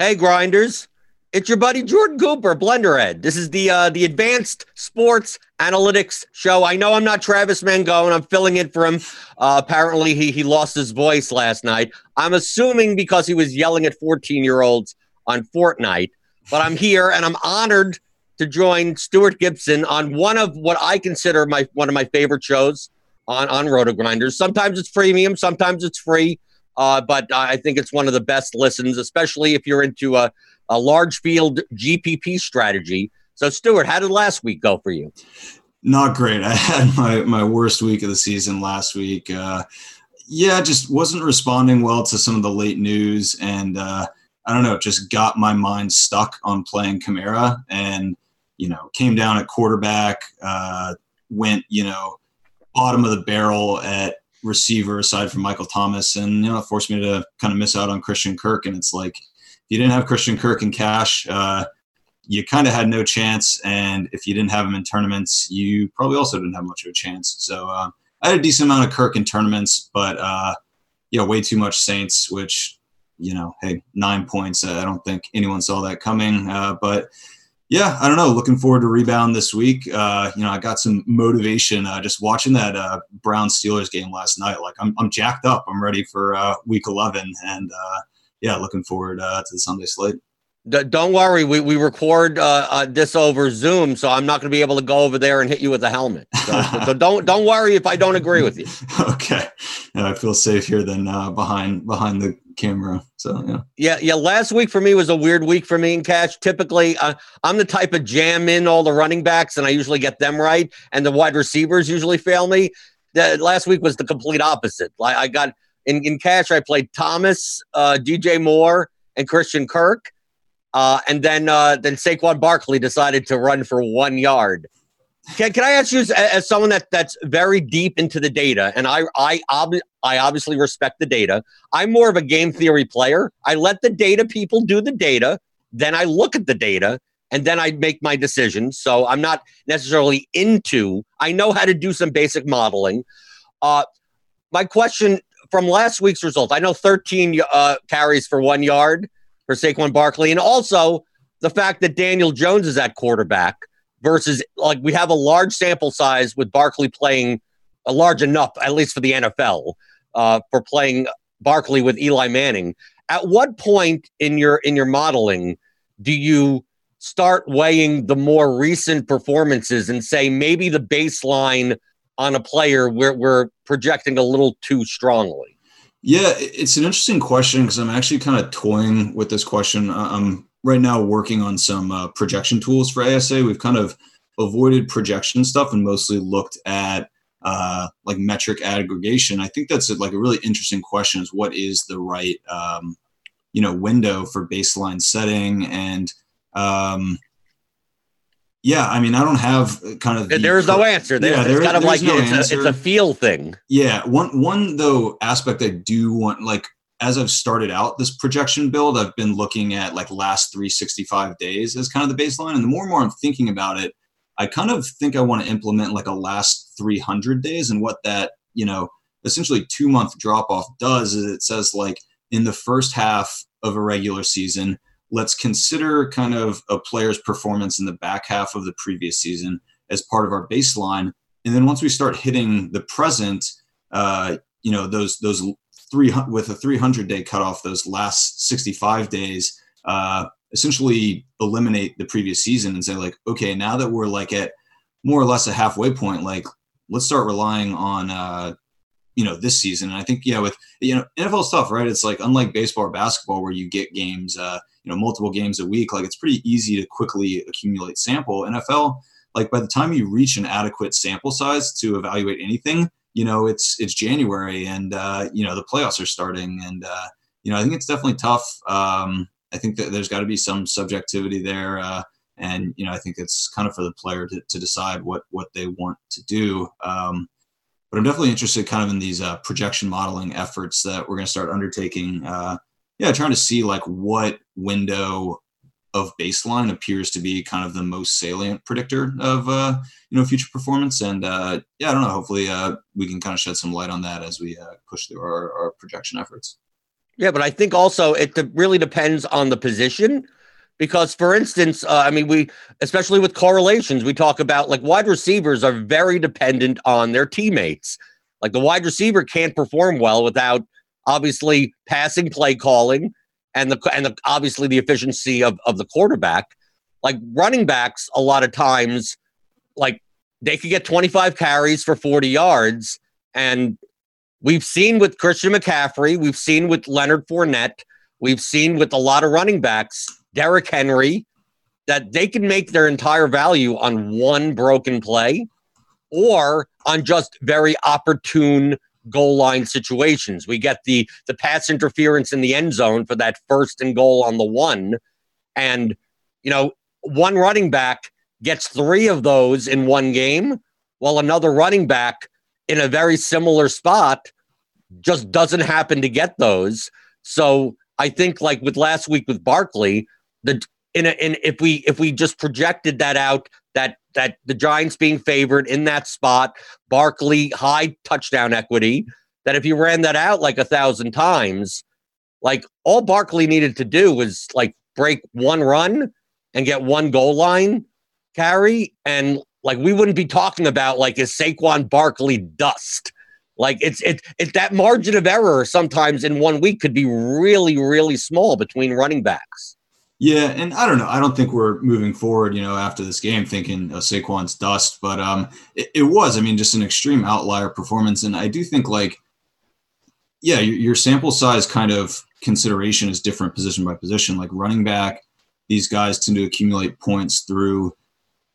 Hey, grinders. It's your buddy Jordan Cooper, Blenderhead. This is the uh, the Advanced Sports Analytics Show. I know I'm not Travis Mangone. I'm filling in for him. Uh, apparently, he he lost his voice last night. I'm assuming because he was yelling at 14 year olds on Fortnite. But I'm here, and I'm honored to join Stewart Gibson on one of what I consider my one of my favorite shows on on Roto Grinders. Sometimes it's premium, sometimes it's free. Uh, but I think it's one of the best listens, especially if you're into a, a large field GPP strategy. So, Stewart, how did last week go for you? Not great. I had my, my worst week of the season last week. Uh, yeah, just wasn't responding well to some of the late news. And uh, I don't know, just got my mind stuck on playing Kamara and, you know, came down at quarterback, uh, went, you know, bottom of the barrel at receiver aside from Michael Thomas, and you know, it forced me to kind of miss out on Christian Kirk. And it's like, if you didn't have Christian Kirk in cash, uh, you kind of had no chance. And if you didn't have him in tournaments, you probably also didn't have much of a chance. So uh, I had a decent amount of Kirk in tournaments, but uh, yeah, way too much Saints, which you know, hey, nine points. I don't think anyone saw that coming. Uh, but yeah, I don't know. Looking forward to rebound this week. Uh, you know, I got some motivation uh, just watching that uh, Brown Steelers game last night. Like, I'm, I'm jacked up. I'm ready for uh, week 11. And uh, yeah, looking forward uh, to the Sunday slate. Don't worry, we, we record this over Zoom, so I'm not going to be able to go over there and hit you with a helmet. So, so don't don't worry if I don't agree with you. okay, yeah, I feel safe here than behind behind the camera. So yeah, yeah, yeah. Last week for me was a weird week for me in cash. Typically, uh, I'm the type of jam in all the running backs, and I usually get them right, and the wide receivers usually fail me. The, last week was the complete opposite. Like I got in in cash, I played Thomas, uh, DJ Moore, and Christian Kirk, uh, and then uh, then Saquon Barkley decided to run for one yard. Can, can I ask you as, as, someone that that's very deep into the data, and I I ob- I obviously respect the data. I'm more of a game theory player. I let the data people do the data, then I look at the data, and then I make my decisions. So I'm not necessarily into. I know how to do some basic modeling. Uh, my question from last week's result, I know 13 uh, carries for one yard for Saquon Barkley, and also the fact that Daniel Jones is at quarterback versus like we have a large sample size with Barkley playing large enough, at least for the NFL, uh, for playing Barkley with Eli Manning. At what point in your in your modeling do you start weighing the more recent performances and say maybe the baseline on a player we're, we're projecting a little too strongly? Yeah, it's an interesting question because I'm actually kind of toying with this question. I'm right now working on some uh, projection tools for ASA. We've kind of avoided projection stuff and mostly looked at uh, like metric aggregation. I think that's like a really interesting question: is what is the right um, you know window for baseline setting and um, yeah, I mean, I don't have kind of. The there's no answer. There's, yeah, there, kind of like no it's, a, it's, a, feel thing. Yeah, one one though aspect I do want like as I've started out this projection build, I've been looking at like last 365 days as kind of the baseline, and the more and more I'm thinking about it, I kind of think I want to implement like a last 300 days, and what that you know essentially two month drop off does is it says like in the first half of a regular season let's consider kind of a player's performance in the back half of the previous season as part of our baseline. And then once we start hitting the present, uh, you know, those those three with a 300 day cutoff, those last 65 days, uh, essentially eliminate the previous season and say like, okay, now that we're like at more or less a halfway point, like let's start relying on uh, you know this season. And I think yeah, with you know NFL stuff, right? It's like unlike baseball or basketball where you get games. Uh, you know multiple games a week like it's pretty easy to quickly accumulate sample nfl like by the time you reach an adequate sample size to evaluate anything you know it's it's january and uh, you know the playoffs are starting and uh, you know i think it's definitely tough um, i think that there's got to be some subjectivity there uh, and you know i think it's kind of for the player to, to decide what what they want to do um, but i'm definitely interested kind of in these uh, projection modeling efforts that we're going to start undertaking uh, yeah, trying to see like what window of baseline appears to be kind of the most salient predictor of uh, you know future performance. And uh, yeah, I don't know. Hopefully, uh, we can kind of shed some light on that as we uh, push through our, our projection efforts. Yeah, but I think also it really depends on the position because for instance uh, i mean we especially with correlations we talk about like wide receivers are very dependent on their teammates like the wide receiver can't perform well without obviously passing play calling and the and the, obviously the efficiency of, of the quarterback. Like running backs, a lot of times, like they could get 25 carries for 40 yards. And we've seen with Christian McCaffrey, we've seen with Leonard Fournette, we've seen with a lot of running backs, Derrick Henry, that they can make their entire value on one broken play or on just very opportune goal line situations. We get the the pass interference in the end zone for that first and goal on the one, and you know one running back gets three of those in one game, while another running back in a very similar spot just doesn't happen to get those. So I think like with last week with Barkley, the in, a, in if we if we just projected that out that that the Giants being favored in that spot, Barkley high touchdown equity. That if you ran that out like a thousand times, like all Barkley needed to do was like break one run and get one goal line carry, and like we wouldn't be talking about like is Saquon Barkley dust. Like it's it it that margin of error sometimes in one week could be really really small between running backs. Yeah, and I don't know. I don't think we're moving forward, you know, after this game thinking oh, Saquon's dust, but um, it, it, was. I mean, just an extreme outlier performance, and I do think like, yeah, your, your, sample size kind of consideration is different position by position. Like running back, these guys tend to accumulate points through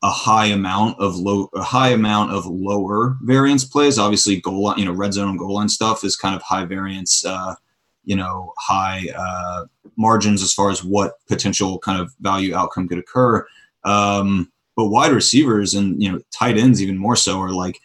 a high amount of low, a high amount of lower variance plays. Obviously, goal line, you know, red zone and goal line stuff is kind of high variance. Uh, you know high uh, margins as far as what potential kind of value outcome could occur. Um, but wide receivers and you know tight ends even more so are like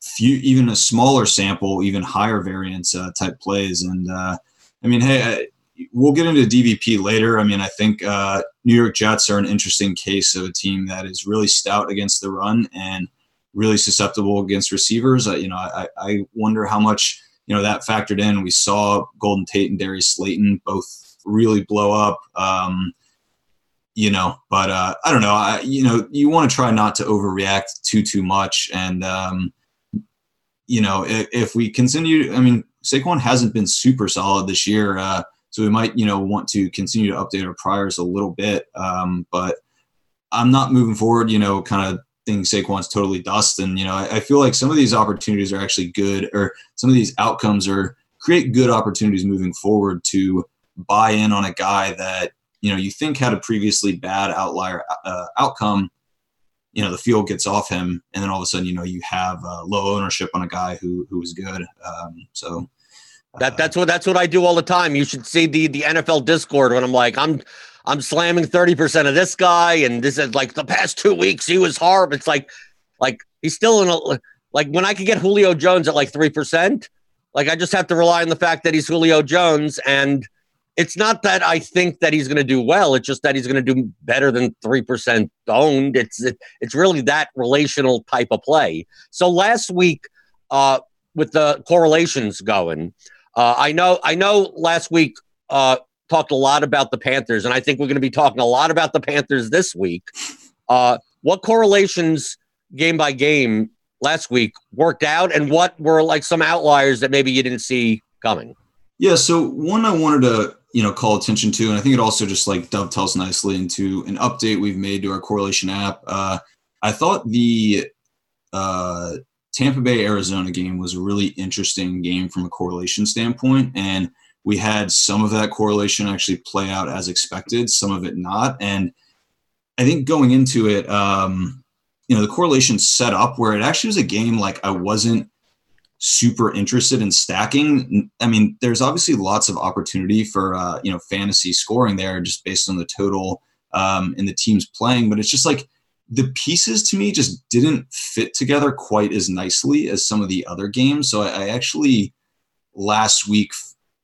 few even a smaller sample, even higher variance uh, type plays. And uh, I mean, hey, we'll get into DVP later. I mean, I think uh, New York Jets are an interesting case of a team that is really stout against the run and really susceptible against receivers. Uh, you know, I, I wonder how much you know that factored in. We saw Golden Tate and Darius Slayton both really blow up. Um, you know, but uh, I don't know. I, you know, you want to try not to overreact too too much, and um, you know, if, if, we continue, I mean, Saquon hasn't been super solid this year, uh, so we might, you know, want to continue to update our priors a little bit. Um, but I'm not moving forward, you know, kind of thinking Saquon's totally dust. And, you know, I, I, feel like some of these opportunities are actually good, or some of these outcomes are create good opportunities moving forward to buy in on a guy that, you know, you think had a previously bad outlier uh, outcome. You know, the field gets off him, and then all of a sudden, you know, you have uh, low ownership on a guy who who was good. Um, so, that that's what that's what I do all the time. You should see the the NFL Discord when I'm like I'm I'm slamming 30% of this guy and this is like the past 2 weeks he was horrible. It's like like he's still in a like when I could get Julio Jones at like 3%, like I just have to rely on the fact that he's Julio Jones and it's not that I think that he's going to do well. It's just that he's going to do better than 3% owned. It's it, it's really that relational type of play. So last week uh with the correlations going, uh, I know, I know. Last week, uh, talked a lot about the Panthers, and I think we're going to be talking a lot about the Panthers this week. Uh, what correlations, game by game, last week worked out, and what were like some outliers that maybe you didn't see coming? Yeah. So one I wanted to you know call attention to, and I think it also just like dovetails nicely into an update we've made to our correlation app. Uh, I thought the uh, Tampa Bay Arizona game was a really interesting game from a correlation standpoint. And we had some of that correlation actually play out as expected, some of it not. And I think going into it, um, you know, the correlation set up where it actually was a game like I wasn't super interested in stacking. I mean, there's obviously lots of opportunity for, uh, you know, fantasy scoring there just based on the total um, and the teams playing, but it's just like, the pieces to me just didn't fit together quite as nicely as some of the other games. So I, I actually last week,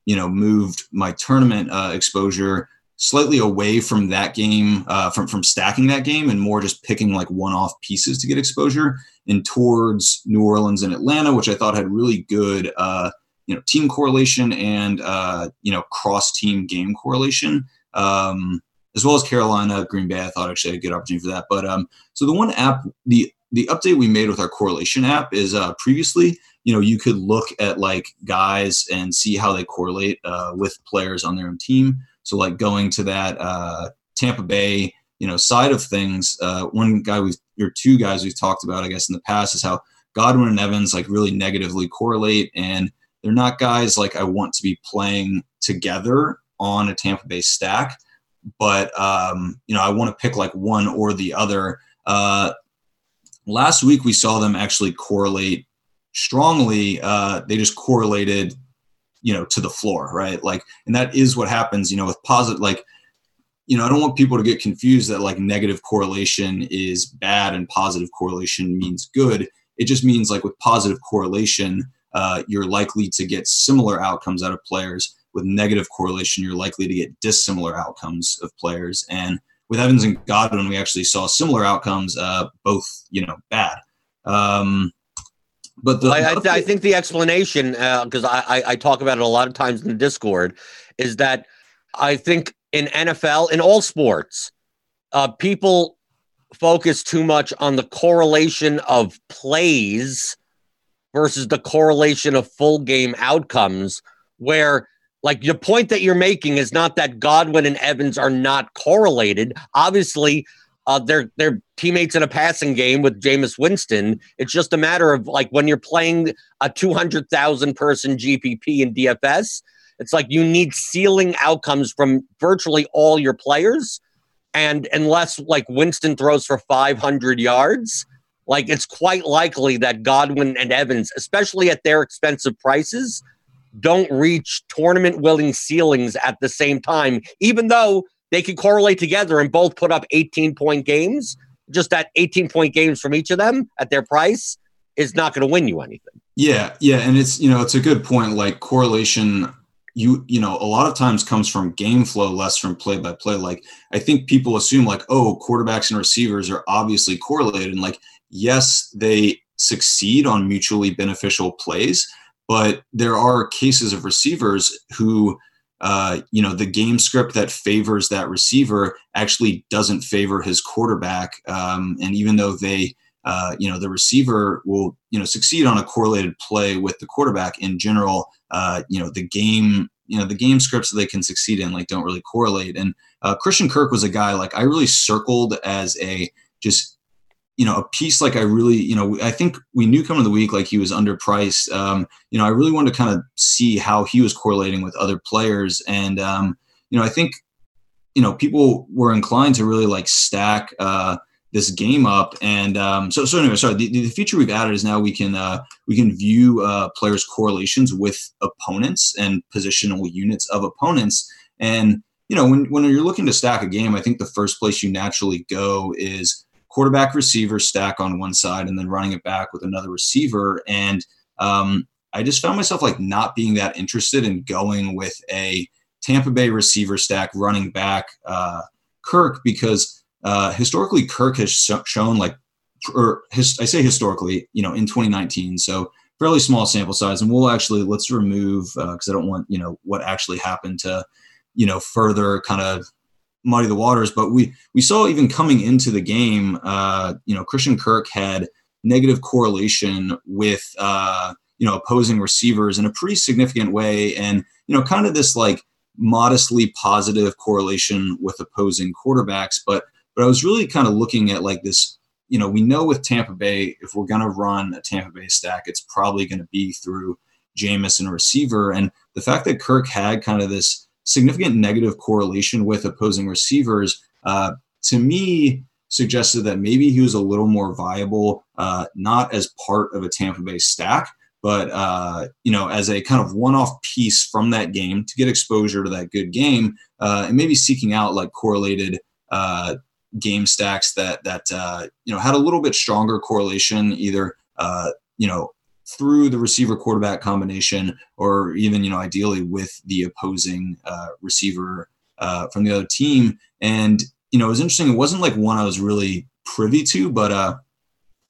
you know, moved my tournament uh, exposure slightly away from that game, uh, from from stacking that game, and more just picking like one-off pieces to get exposure, and towards New Orleans and Atlanta, which I thought had really good, uh, you know, team correlation and uh, you know cross-team game correlation. Um, as well as Carolina, Green Bay. I thought actually had a good opportunity for that. But um, so the one app, the the update we made with our correlation app is uh, previously, you know, you could look at like guys and see how they correlate uh, with players on their own team. So like going to that uh, Tampa Bay, you know, side of things. Uh, one guy we've or two guys we've talked about, I guess, in the past is how Godwin and Evans like really negatively correlate, and they're not guys like I want to be playing together on a Tampa Bay stack but um, you know, I want to pick like one or the other. Uh, last week we saw them actually correlate strongly. Uh, they just correlated, you know, to the floor, right? Like, and that is what happens, you know, with positive, like, you know, I don't want people to get confused that like negative correlation is bad and positive correlation means good. It just means like with positive correlation, uh, you're likely to get similar outcomes out of players with negative correlation, you're likely to get dissimilar outcomes of players. And with Evans and Godwin, we actually saw similar outcomes, uh, both you know bad. Um, but the, I, I, I, think the explanation, because uh, I, I talk about it a lot of times in the Discord, is that I think in NFL, in all sports, uh, people focus too much on the correlation of plays versus the correlation of full game outcomes, where like the point that you're making is not that Godwin and Evans are not correlated. Obviously, uh, they're they're teammates in a passing game with Jameis Winston. It's just a matter of like when you're playing a 200,000 person GPP in DFS, it's like you need ceiling outcomes from virtually all your players. And unless like Winston throws for 500 yards, like it's quite likely that Godwin and Evans, especially at their expensive prices, don't reach tournament willing ceilings at the same time, even though they can correlate together and both put up 18 point games. Just that 18 point games from each of them at their price is not going to win you anything. Yeah, yeah, and it's you know it's a good point. Like correlation, you you know a lot of times comes from game flow, less from play by play. Like I think people assume like oh quarterbacks and receivers are obviously correlated, and like yes they succeed on mutually beneficial plays, but there are cases of receivers who, uh, you know, the game script that favors that receiver actually doesn't favor his quarterback. Um, and even though they uh, you know, the receiver will, you know, succeed on a correlated play with the quarterback in general. Uh, you know, the game, you know, the game scripts that they can succeed in, like, don't really correlate. And uh, Christian Kirk was a guy like I really circled as a just you know, a piece like I really, you know, I think we knew coming to the week like he was underpriced. Um, you know, I really wanted to kind of see how he was correlating with other players, and um, you know, I think, you know, people were inclined to really like stack uh, this game up, and um, so so anyway, sorry. The, the feature we've added is now we can uh, we can view uh, players' correlations with opponents and positional units of opponents, and you know, when when you're looking to stack a game, I think the first place you naturally go is quarterback receiver stack on one side and then running it back with another receiver. And um, I just found myself like not being that interested in going with a Tampa Bay receiver stack running back uh, Kirk because uh, historically Kirk has sh- shown like, or his, I say historically, you know, in 2019. So fairly small sample size, and we'll actually let's remove because uh, I don't want you know what actually happened to you know further kind of muddy the waters. But we we saw even coming into the game, uh, you know, Christian Kirk had negative correlation with uh, you know opposing receivers in a pretty significant way, and you know, kind of this like modestly positive correlation with opposing quarterbacks. But but I was really kind of looking at like this. You know, we know with Tampa Bay, if we're going to run a Tampa Bay stack, it's probably going to be through Jameis and receiver. And the fact that Kirk had kind of this significant negative correlation with opposing receivers, uh, to me, suggested that maybe he was a little more viable, uh, not as part of a Tampa Bay stack, but uh, you know, as a kind of one-off piece from that game to get exposure to that good game, uh, and maybe seeking out like correlated uh, game stacks that that uh, you know had a little bit stronger correlation, either you know through the receiver quarterback combination, or even you know ideally with the opposing uh, receiver uh, from the other team. And you know it was interesting. It wasn't like one I was really privy to, but uh,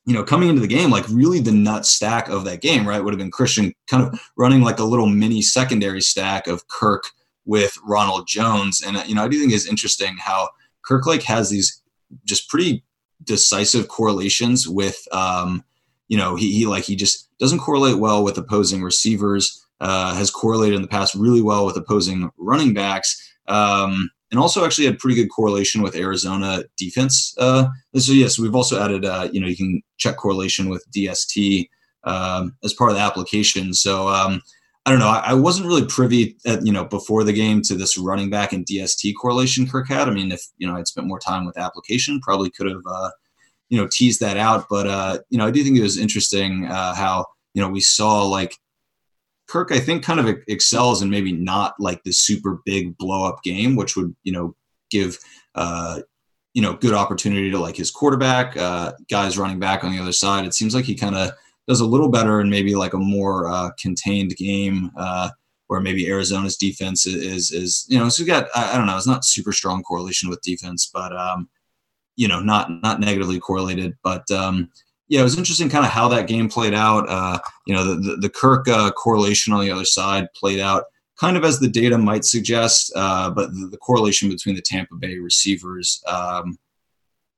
you know coming into the game, like really the nut stack of that game, right, would have been Christian kind of running like a little mini secondary stack of Kirk with Ronald Jones. And you know I do think it's interesting how Kirk like has these just pretty decisive correlations with um, you know he, he like he just doesn't correlate well with opposing receivers. Uh, has correlated in the past really well with opposing running backs, um, and also actually had pretty good correlation with Arizona defense. Uh, so yes, we've also added. Uh, you know, you can check correlation with DST um, as part of the application. So um, I don't know. I, I, wasn't really privy, at, you know, before the game to this running back and DST correlation Kirk had. I mean, if you know I'd spent more time with application, probably could have uh, you know tease that out. But uh, you know, I do think it was interesting uh, how you know we saw like Kirk, I think, kind of excels in maybe not like the super big blow up game, which would you know give uh, you know good opportunity to like his quarterback, uh, guys running back on the other side. It seems like he kind of does a little better in maybe like a more uh, contained game. Uh, where maybe Arizona's defense is is you know so we got I, I, don't know it's not super strong correlation with defense but um, you know, not not negatively correlated. But um, yeah, it was interesting kind of how that game played out. Uh, you know, the the, the Kirk uh, correlation on the other side played out kind of as the data might suggest, uh, but the, the, correlation between the Tampa Bay receivers, um,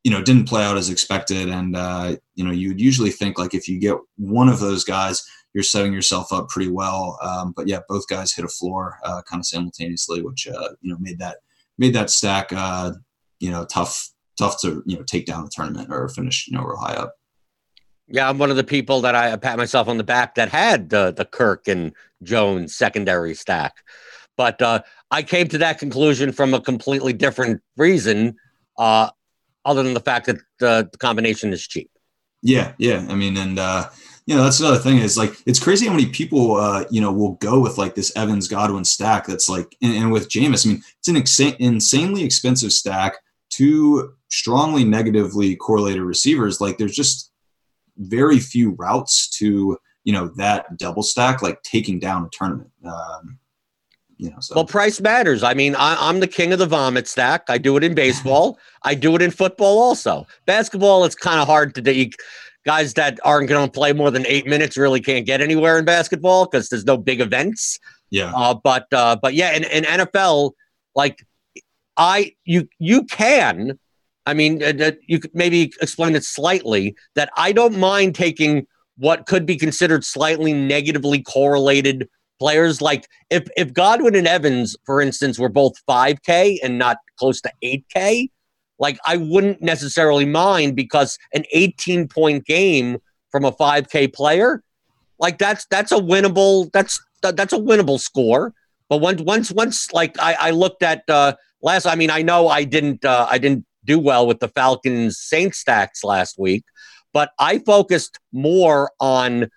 you know, didn't play out as expected. And uh, you know, you'd usually think like if you get one of those guys, you're setting yourself up pretty well. Um, but yeah, both guys hit a floor uh, kind of simultaneously, which uh, you know made that made that stack you know tough tough to you know take down the tournament or finish you know real high up. Yeah, I'm one of the people that I pat myself on the back that had the the Kirk and Jones secondary stack, but uh, I came to that conclusion from a completely different reason, uh, other than the fact that the, the combination is cheap. Yeah, yeah. I mean, and uh, you know that's another thing is like it's crazy how many people uh, you know will go with like this Evans Godwin stack that's like and, and with Jameis. I mean, it's an ex- insanely expensive stack two strongly negatively correlated receivers, like there's just very few routes to you know that double stack, like taking down a tournament. Um, you know, so. Well, price matters. I mean, I, am the king of the vomit stack. I do it in baseball. I do it in football also. Basketball, it's kind of hard to do. Guys that aren't going to play more than eight minutes really can't get anywhere in basketball because there's no big events. Yeah. Uh, but uh, but yeah, in, in NFL, like I you you can I mean, uh, you could maybe explain it slightly that I don't mind taking what could be considered slightly negatively correlated players. Like if if Godwin and Evans, for instance, were both 5K and not close to 8K, like I wouldn't necessarily mind because an 18 point game from a 5K player, like that's that's a winnable that's that's a winnable score. But once once once like I, I looked at uh, last, I mean I know I didn't uh, I didn't do well with the Falcons Saints stacks last week, but I focused more on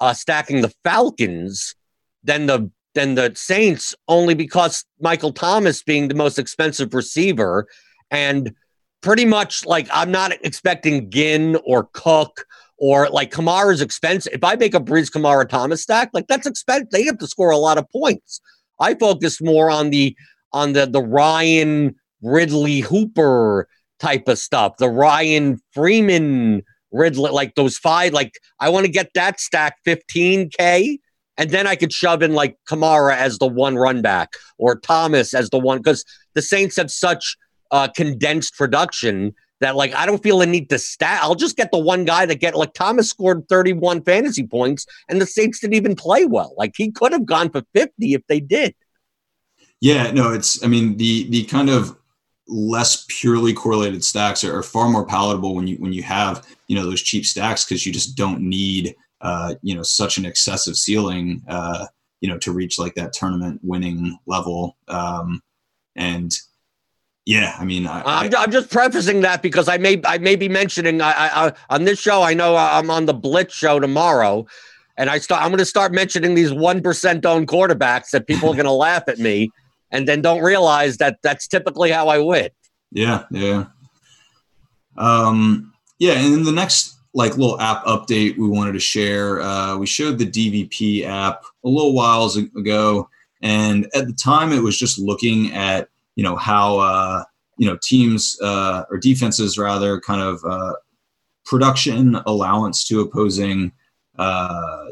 uh, stacking the Falcons than the than the Saints only because Michael Thomas being the most expensive receiver and pretty much like I'm not expecting Ginn or Cook or like Kamara's expensive. If I make a Brees Kamara Thomas stack, like that's expensive. They have to score a lot of points. I focus more on the on the the Ryan Ridley Hooper type of stuff, the Ryan Freeman Ridley, like those five. Like I want to get that stack 15k. And then I could shove in like Kamara as the one run back or Thomas as the one because the Saints have such uh, condensed production that like I don't feel the need to stat. I'll just get the one guy that get like Thomas scored 31 fantasy points and the Saints didn't even play well. Like he could have gone for 50 if they did. Yeah, no, it's I mean the the kind of less purely correlated stacks are, are far more palatable when you when you have you know those cheap stacks because you just don't need uh, you know such an excessive ceiling uh, you know to reach like that tournament winning level um, and yeah, I mean, I, am I'm just prefacing that because I may I may be mentioning I, I, on this show. I know I'm on the Blitz show tomorrow, and I start I'm going to start mentioning these one percent owned quarterbacks that people are going to laugh at me, and then don't realize that that's typically how I win. Yeah, yeah, um, yeah. And the next like little app update we wanted to share, uh, we showed the DVP app a little whiles ago, and at the time it was just looking at you know how uh, you know teams uh, or defenses rather kind of uh, production allowance to opposing uh,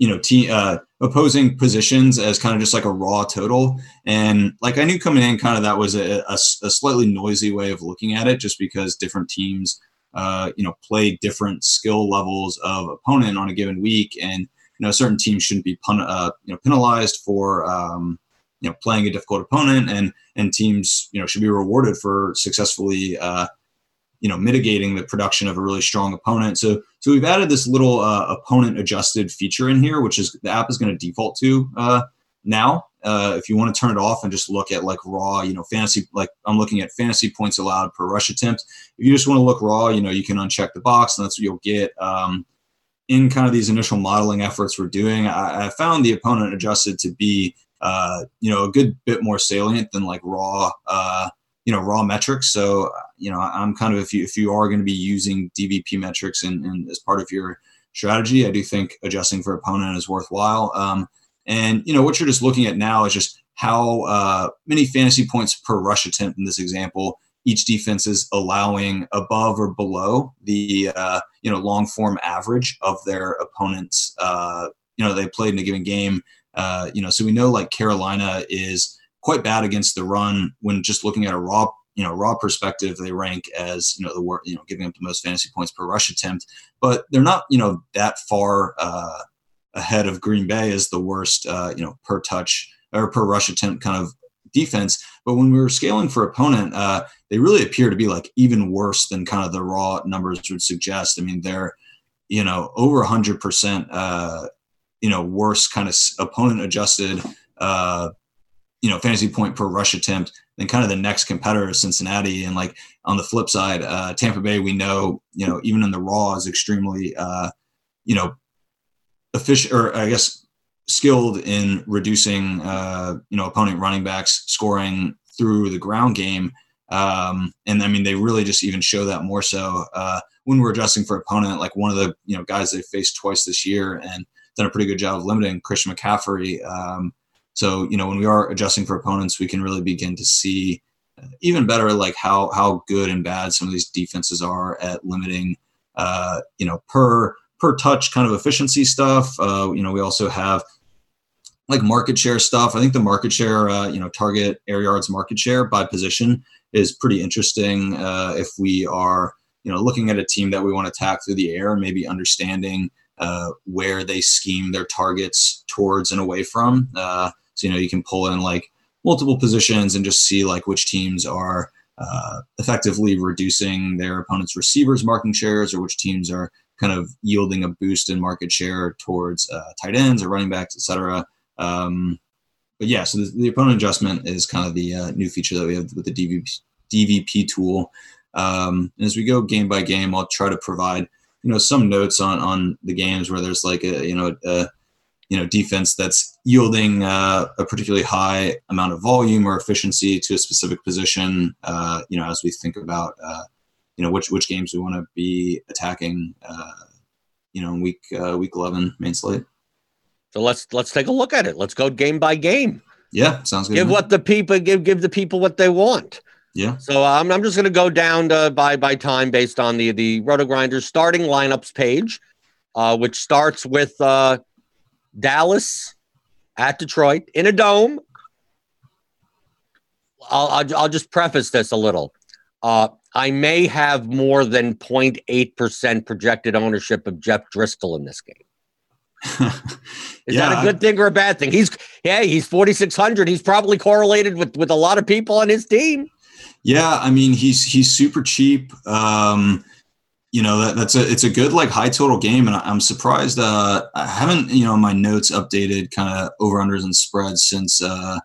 you know team uh, opposing positions as kind of just like a raw total. And like i knew coming in kind of that was a, a, a slightly noisy way of looking at it just because different teams uh, you know play different skill levels of opponent on a given week. And you know certain teams shouldn't be pun- uh, you know penalized for um, you know playing a difficult opponent. And and teams you know should be rewarded for successfully uh, you know mitigating the production of a really strong opponent. So so we've added this little uh, opponent adjusted feature in here which is the app is going to default to uh, now uh, if you want to turn it off and just look at like raw you know fantasy like i'm looking at fantasy points allowed per rush attempt. If you just want to look raw you know you can uncheck the box and that's what you'll get um, in kind of these initial modeling efforts we're doing. I, I found the opponent adjusted to be uh, you know, a good bit more salient than like raw, uh, you know, raw metrics. So, you know, I'm kind of if you if you are going to be using DVP metrics and, and as part of your strategy, I do think adjusting for opponent is worthwhile. Um, and you know, what you're just looking at now is just how uh, many fantasy points per rush attempt in this example each defense is allowing above or below the uh, you know long form average of their opponents. Uh, you know they played in a given game uh, you know, so we know like Carolina is quite bad against the run when just looking at a raw, you know, raw perspective, they rank as, you know, the worst, you know, giving up the most fantasy points per rush attempt, but they're not, you know, that far uh, ahead of Green Bay as the worst, uh, you know, per touch or per rush attempt kind of defense. But when we were scaling for opponent, uh, they really appear to be like even worse than kind of the raw numbers would suggest. I mean, they're, you know, over 100% uh, you know worse kind of opponent adjusted uh, you know fantasy point per rush attempt than kind of the next competitor Cincinnati and like on the flip side uh, Tampa Bay we know you know even in the raw is extremely uh, you know efficient or I guess skilled in reducing uh, you know opponent running backs scoring through the ground game um, and I mean they really just even show that more so uh, when we're adjusting for opponent like one of the you know guys they faced twice this year and done a pretty good job of limiting Christian McCaffrey. Um, so you know when we are adjusting for opponents, we can really begin to see uh, even better like how how good and bad some of these defenses are at limiting uh, you know per per touch kind of efficiency stuff. Uh, you know we also have like market share stuff. I think the market share, uh, you know, target air yards market share by position is pretty interesting. Uh, if we are, you know, looking at a team that we want to attack through the air, maybe understanding uh, where they scheme their targets towards and away from. Uh, so you know, you can pull in like multiple positions and just see like which teams are uh, effectively reducing their opponent's receivers' marking shares, or which teams are kind of yielding a boost in market share towards uh, tight ends or running backs, etc. Um, but yeah, so the, the, opponent adjustment is kind of the uh, new feature that we have with the DVP, DVP tool. Um, and as we go game by game, I'll try to provide you know some notes on on the games where there's like a you know a, you know defense that's yielding uh, a particularly high amount of volume or efficiency to a specific position. Uh, you know, as we think about uh, you know which which games we want to be attacking. Uh, you know, in week uh, week eleven main slate. So let's let's take a look at it. Let's go game by game. Yeah, sounds good. Give what the people give give the people what they want. Yeah. So um, I'm just going to go down to, by by time based on the the Roto Grinders starting lineups page, uh, which starts with uh, Dallas at Detroit in a dome. I'll, I'll, I'll just preface this a little. Uh, I may have more than 0.8% projected ownership of Jeff Driskel in this game. Is yeah, that a good thing or a bad thing? He's hey, he's 4600. He's probably correlated with with a lot of people on his team. Yeah, I mean he's he's super cheap. Um, you know that, that's a it's a good like high total game, and I'm surprised. Uh, I haven't you know my notes updated kind of over unders and spreads since uh,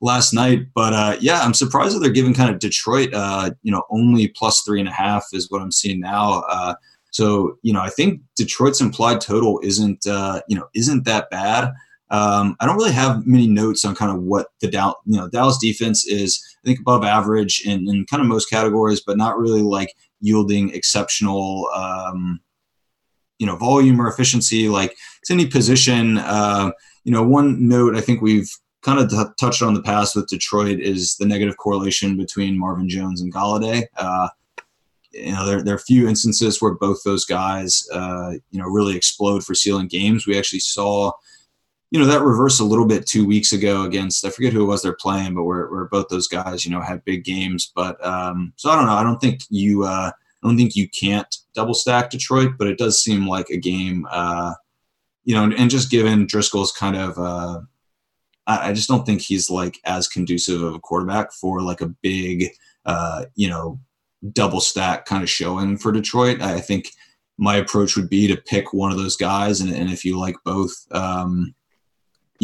last night, but uh, yeah, I'm surprised that they're giving kind of Detroit uh, you know only plus three and a half is what I'm seeing now. Uh, so you know I think Detroit's implied total isn't uh, you know isn't that bad. Um, I don't really have many notes on kind of what the Dallas, you know Dallas defense is. I think above average in, in kind of most categories, but not really like yielding exceptional, um, you know, volume or efficiency. Like it's any position. Uh, you know, one note I think we've kind of t- touched on the past with Detroit is the negative correlation between Marvin Jones and Golladay. Uh, you know, there, there are a few instances where both those guys, uh, you know, really explode for ceiling games. We actually saw you know, that reversed a little bit two weeks ago against, I forget who it was they're playing, but where both those guys, you know, had big games. But um, so I don't know. I don't think you, uh, I don't think you can't double stack Detroit, but it does seem like a game, uh, you know, and, and just given Driskel's kind of, uh, I, I, just don't think he's like as conducive of a quarterback for like a big, uh, you know, double stack kind of showing for Detroit. I think my approach would be to pick one of those guys, and, and if you like both, um,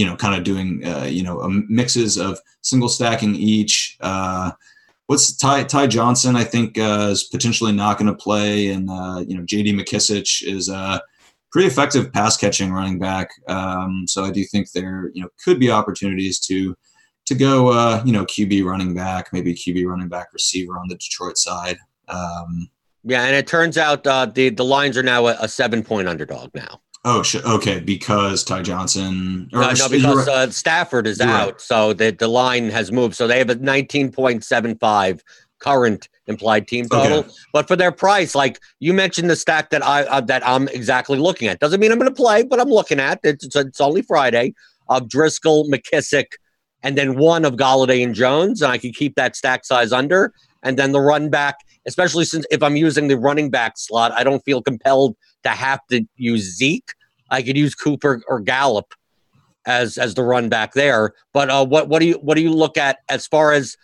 you know, kind of doing, uh, you know, mixes of single stacking each. Uh, what's Ty, Ty Johnson, I think, uh, is potentially not going to play. And, uh, you know, JD McKissic is a pretty effective pass catching running back. Um, so I do think there, you know, could be opportunities to, to go, uh, you know, QB running back, maybe QB running back receiver on the Detroit side. Um, yeah, and it turns out uh, the the lines are now a, a seven point underdog now. Oh, sh- okay. Because Ty Johnson. Or, no, no, because uh, Stafford is out, right. so the the line has moved. So they have a nineteen point seven five current implied team total. Okay. But for their price, like you mentioned, the stack that I uh, that I'm exactly looking at doesn't mean I'm going to play, but I'm looking at it's, it's, it's only Friday of Driskel, McKissic, and then one of Golladay and Jones, and I can keep that stack size under, and then the run back. Especially since if I'm using the running back slot, I don't feel compelled to have to use Zeke. I could use Cooper or Gallup as as the run back there. But uh, what what do you what do you look at as far as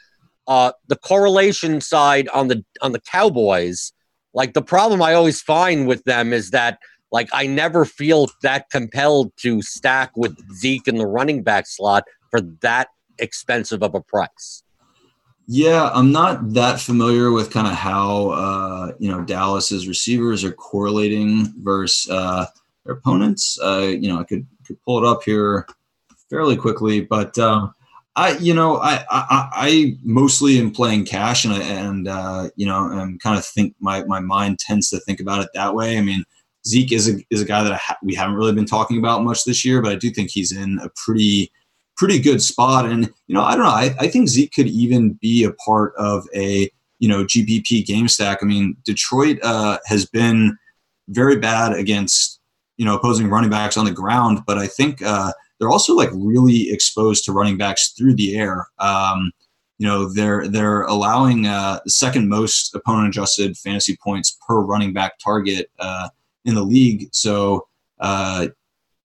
uh, the correlation side on the on the Cowboys? Like the problem I always find with them is that like I never feel that compelled to stack with Zeke in the running back slot for that expensive of a price. Yeah, I'm not that familiar with kind of how uh, you know Dallas's receivers are correlating versus uh, their opponents. Uh, you know, I could could pull it up here fairly quickly, but uh, I, you know, I, I, I mostly am playing cash, and and uh, you know, and kind of think my my mind tends to think about it that way. I mean, Zeke is a is a guy that ha- we haven't really been talking about much this year, but I do think he's in a pretty pretty good spot. And, you know, I don't know. I, I think Zeke could even be a part of a, you know, GPP game stack. I mean, Detroit uh, has been very bad against, you know, opposing running backs on the ground, but I think uh, they're also like really exposed to running backs through the air. Um, you know, they're they're allowing uh, the second most opponent adjusted fantasy points per running back target uh, in the league. So, uh,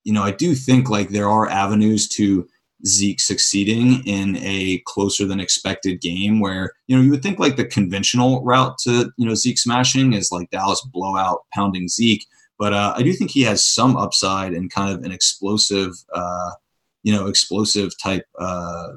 you know, I do think like there are avenues to Zeke succeeding in a closer than expected game where, you know, you would think like the conventional route to, you know, Zeke smashing is like Dallas blowout pounding Zeke. But uh, I do think he has some upside and kind of an explosive, uh, you know, explosive type, uh,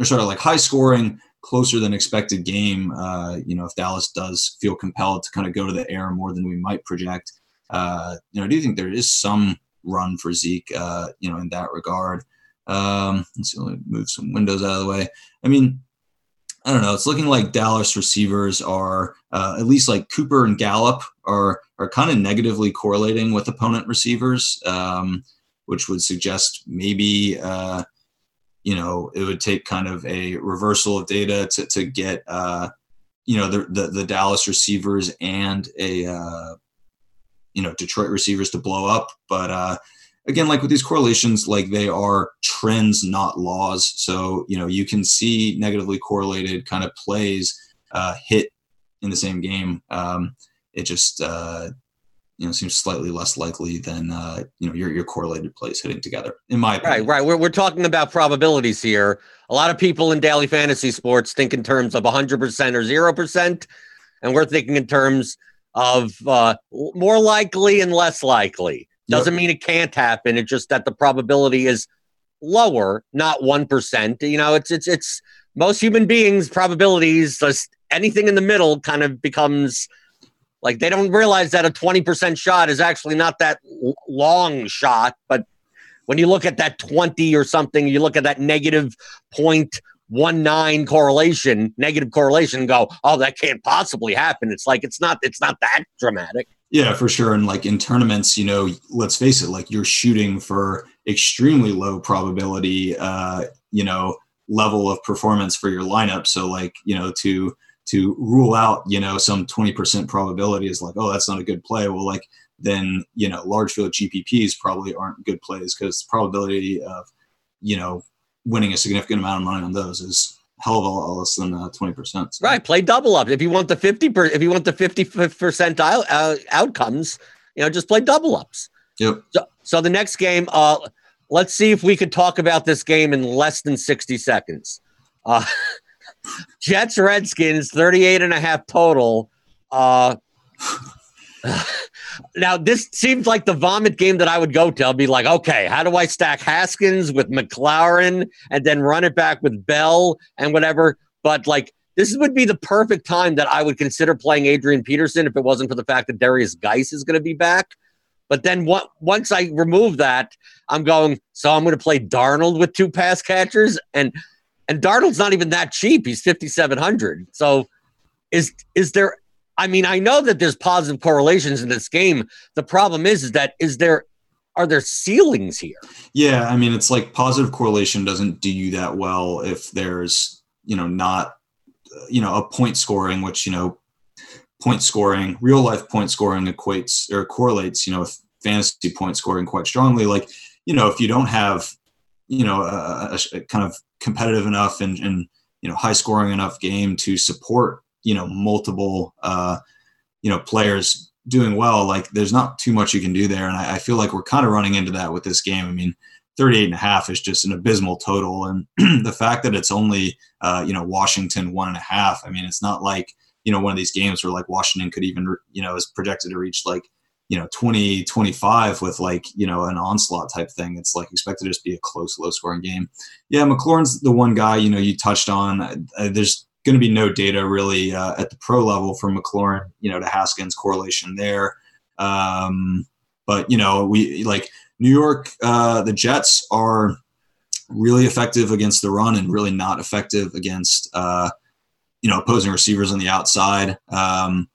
or sort of like high scoring, closer than expected game. Uh, you know, if Dallas does feel compelled to kind of go to the air more than we might project, uh, you know, I do think there is some run for Zeke, uh, you know, in that regard. Um, let's see, let me move some windows out of the way. I mean, I don't know. It's looking like Dallas receivers are uh, at least like Cooper and Gallup are are kind of negatively correlating with opponent receivers, um, which would suggest maybe uh, you know it would take kind of a reversal of data to to get uh, you know the, the, the Dallas receivers and a uh, you know Detroit receivers to blow up, but uh, again, like with these correlations, like they are trends, not laws. So, you know, you can see negatively correlated kind of plays uh, hit in the same game. Um, it just, uh, you know, seems slightly less likely than, uh, you know, your, your correlated plays hitting together, in my opinion. Right, right. We're, we're talking about probabilities here. A lot of people in daily fantasy sports think in terms of 100% or 0%, and we're thinking in terms of uh, more likely and less likely. Doesn't mean it can't happen. It's just that the probability is lower, not one percent. You know, it's it's it's most human beings' probabilities. Just anything in the middle kind of becomes like they don't realize that a twenty percent shot is actually not that long shot. But when you look at that twenty or something, you look at that negative point one nine correlation, negative correlation, go, oh, that can't possibly happen. It's like it's not it's not that dramatic. Yeah, for sure. And like in tournaments, you know, let's face it, like you're shooting for extremely low probability, uh, you know, level of performance for your lineup. So like, you know, to to rule out, you know, some 20% probability is like, oh, that's not a good play. Well, like then, you know, large field GPPs probably aren't good plays because the probability of, you know, winning a significant amount of money on those is hell of a lot less than twenty uh, percent. So. Right, play double up if you want the fifty per, if you want the fifty percent uh, outcomes. You know, just play double ups. Yep. So, so the next game, uh, let's see if we could talk about this game in less than sixty seconds. Uh, Jets Redskins 38 and a half total. Uh, now this seems like the vomit game that I would go to. I'll be like, okay, how do I stack Haskins with McLaurin and then run it back with Bell and whatever? But like this would be the perfect time that I would consider playing Adrian Peterson if it wasn't for the fact that Darius Guice is going to be back. But then what, once I remove that, I'm going. So I'm going to play Darnold with two pass catchers, and and Darnold's not even that cheap. He's 5,700. So is is there I mean, I know that there's positive correlations in this game. The problem is, is that is there are there ceilings here? Yeah, I mean, it's like positive correlation doesn't do you that well if there's you know not uh, you know a point scoring, which you know point scoring, real life point scoring equates or correlates, you know, with fantasy point scoring quite strongly. Like you know, if you don't have you know a, a, a kind of competitive enough and, and you know high scoring enough game to support you know multiple uh, you know players doing well, like there's not too much you can do there. And I, I feel like we're kind of running into that with this game. I mean, 38 and a half is just an abysmal total. And the fact that it's only, uh, you know, Washington one and a half, I mean, it's not like, you know, one of these games where like Washington could even, you know, is projected to reach like, you know, 20, 25 with like, you know, an onslaught type thing. It's like expected to just be a close, low scoring game. Yeah. McLaurin's the one guy, you know, you touched on. There's going to be no data really uh, at the pro level for McLaurin, you know, to Haskins correlation there. Um, but you know, we like New York. Uh, the Jets are really effective against the run and really not effective against uh, you know opposing receivers on the outside. Um,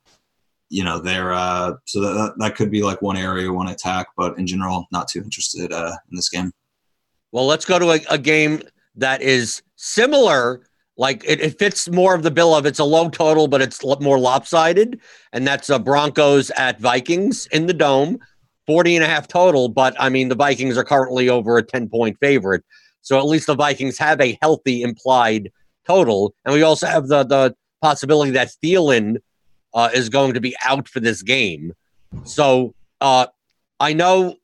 you know, they're uh, so that that could be like one area, one attack, but in general, not too interested uh, in this game. Well, let's go to a, a game that is similar like it, it, fits more of the bill of it's a low total, but it's more lopsided, and that's uh, Broncos at Vikings in the dome. 40 and a half total, but I mean, the Vikings are currently over a 10 point favorite. So at least the Vikings have a healthy implied total. And we also have the, the possibility that Thielen uh, is going to be out for this game. So uh, I know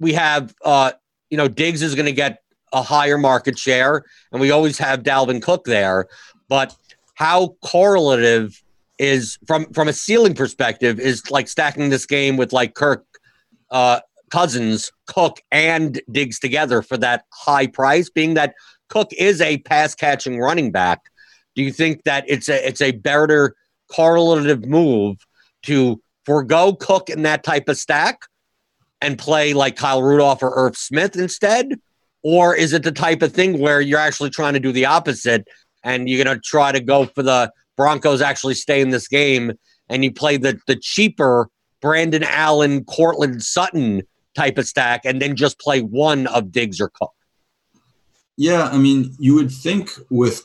we have, uh, you know, Diggs is going to get a higher market share, and we always have Dalvin Cook there. But how correlative is from from a ceiling perspective is like stacking this game with like Kirk uh, Cousins, Cook, and Diggs together for that high price, being that Cook is a pass catching running back. Do you think that it's a it's a better correlative move to forego Cook in that type of stack and play like Kyle Rudolph or Irv Smith instead? Or is it the type of thing where you're actually trying to do the opposite and you're going to try to go for the Broncos actually stay in this game and you play the, the cheaper Brandon Allen, Courtland Sutton type of stack and then just play one of Diggs or Cook? Yeah, I mean, you would think with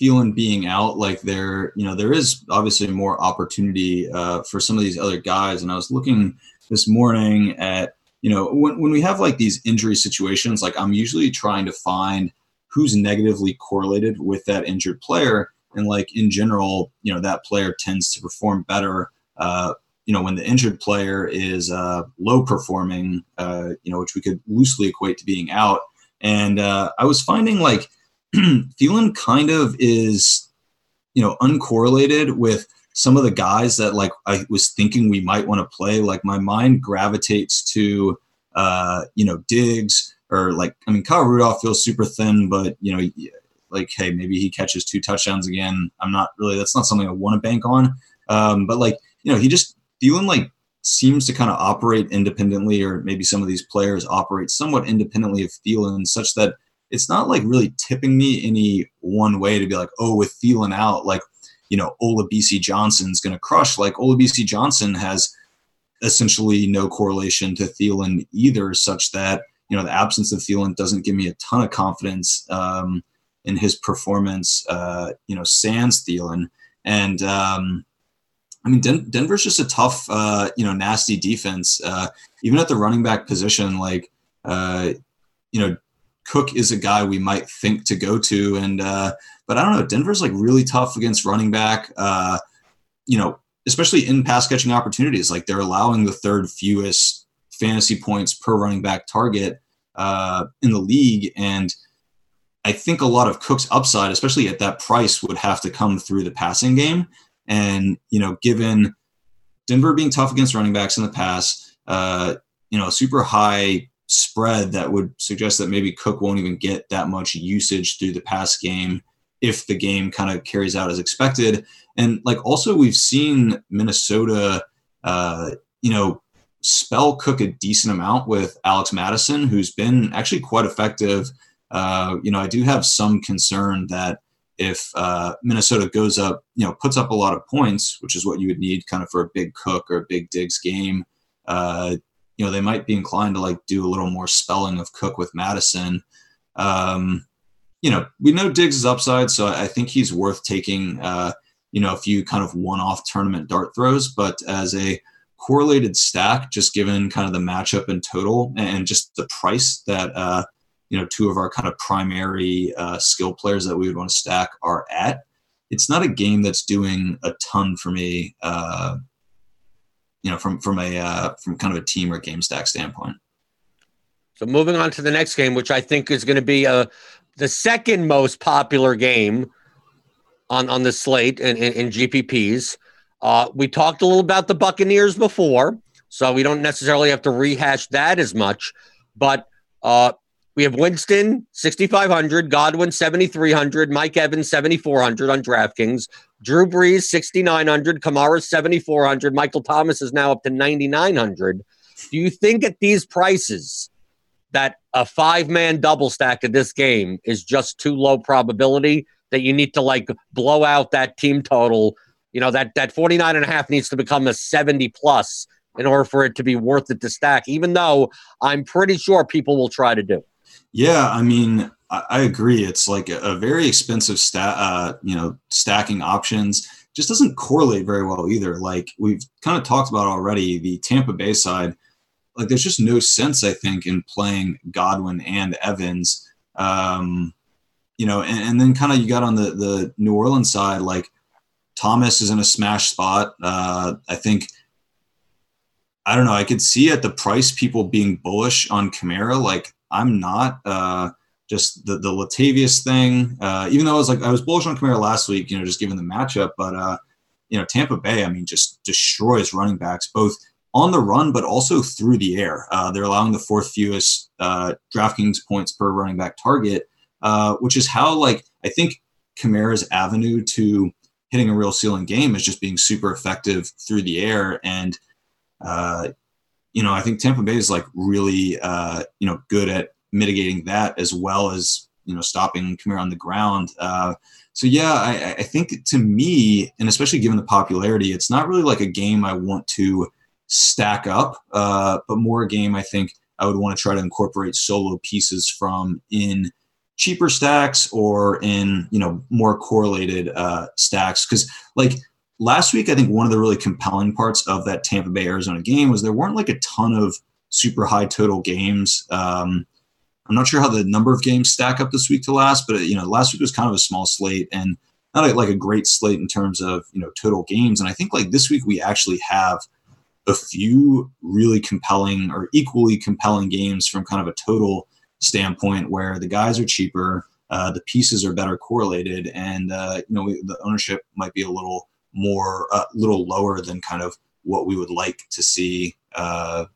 Thielen being out, like there, you know, there is obviously more opportunity uh, for some of these other guys. And I was looking this morning at, you know, when, when we have like these injury situations, like I'm usually trying to find who's negatively correlated with that injured player. And like in general, you know, that player tends to perform better, uh, you know, when the injured player is uh, low performing, uh, you know, which we could loosely equate to being out. And uh, I was finding like, Thielen kind of is, you know, uncorrelated with some of the guys that like I was thinking we might want to play. Like my mind gravitates to, uh, you know, Diggs or like I mean, Kyle Rudolph feels super thin, but you know, like hey, maybe he catches two touchdowns again. I'm not really that's not something I want to bank on. Um, but like you know, he just Thielen like seems to kind of operate independently, or maybe some of these players operate somewhat independently of Thielen, such that it's not like really tipping me any one way to be like, oh, with Thielen out, like, you know, Olabisi Johnson's going to crush. Like, Olabisi Johnson has essentially no correlation to Thielen either, such that, you know, the absence of Thielen doesn't give me a ton of confidence um, in his performance, uh, you know, sans Thielen. And, um, I mean, Den- Denver's just a tough, uh, you know, nasty defense. Uh, even at the running back position, like, uh, you know, Cook is a guy we might think to go to, and uh, but I don't know. Denver's like really tough against running back. Uh, you know, especially in pass catching opportunities. Like they're allowing the third fewest fantasy points per running back target uh, in the league, and I think a lot of Cook's upside, especially at that price, would have to come through the passing game. And you know, given Denver being tough against running backs in the past, uh, you know, super high spread that would suggest that maybe Cook won't even get that much usage through the pass game if the game kind of carries out as expected. And like also we've seen Minnesota, uh, you know, spell Cook a decent amount with Alex Mattison, who's been actually quite effective. Uh, you know, I do have some concern that if uh, Minnesota goes up, you know, puts up a lot of points, which is what you would need kind of for a big Cook or a big Diggs game, uh, you know they might be inclined to like do a little more spelling of Cook with Mattison. Um, you know, we know Diggs is upside, so I think he's worth taking. Uh, you know, a few kind of one-off tournament dart throws, but as a correlated stack, just given kind of the matchup in total and just the price that uh, you know two of our kind of primary uh, skill players that we would want to stack are at. It's not a game that's doing a ton for me. Uh, you know, from from a uh, from kind of a team or game stack standpoint. So moving on to the next game, which I think is going to be uh, the second most popular game on on the slate in, in, in GPPs. Uh, we talked a little about the Buccaneers before, so we don't necessarily have to rehash that as much. But uh, we have Winston 6,500, Godwin 7,300, Mike Evans 7,400 on DraftKings, Drew Brees 6,900, Kamara 7,400, Michael Thomas is now up to 9,900. Do you think at these prices that a five man double stack of this game is just too low probability that you need to like blow out that team total? You know, that, that 49 and a half needs to become a 70 plus in order for it to be worth it to stack, even though I'm pretty sure people will try to do it. Yeah, I mean, I, agree. It's like a, very expensive stat, uh, you know, stacking options just doesn't correlate very well either. Like we've kind of talked about already, the Tampa Bay side, like there's just no sense, I think, in playing Godwin and Evans. Um, you know, and, and then kind of you got on the the New Orleans side, like Thomas is in a smash spot. Uh, I think I don't know. I could see at the price people being bullish on Kamara. Like I'm not. Uh, just the the Latavius thing. Uh, even though I was like I was bullish on Kamara last week, you know, just given the matchup, but uh, you know, Tampa Bay, I mean, just destroys running backs both on the run, but also through the air. Uh, they're allowing the fourth fewest uh, DraftKings points per running back target, uh, which is how like I think Kamara's avenue to hitting a real ceiling game is just being super effective through the air and. Uh, you know, I think Tampa Bay is like really, uh, you know, good at mitigating that as well as you know stopping Kamara on the ground. Uh, so yeah, I, I, think to me, and especially given the popularity, it's not really like a game I want to stack up, uh, but more a game I think I would want to try to incorporate solo pieces from in cheaper stacks or in you know more correlated uh, stacks because like last week i think one of the really compelling parts of that tampa bay arizona game was there weren't like a ton of super high total games um, I'm not sure how the number of games stack up this week to last, but you know, last week was kind of a small slate and not a, like a great slate in terms of you know total games. And I think like this week we actually have a few really compelling or equally compelling games from kind of a total standpoint where the guys are cheaper, uh, the pieces are better correlated, and uh, you know the ownership might be a little more, a uh, little lower than kind of what we would like to see. Uh,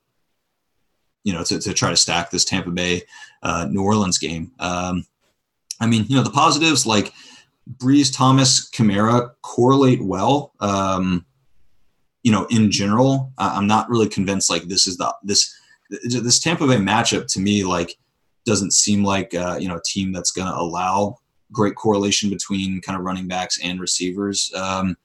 you know, to, to try to stack this Tampa Bay uh, New Orleans game. Um, I mean, you know, the positives like Brees, Thomas, Kamara correlate well. Um, you know, in general, I'm not really convinced like this is the this this Tampa Bay matchup to me like doesn't seem like uh, you know a team that's going to allow great correlation between kind of running backs and receivers. Um,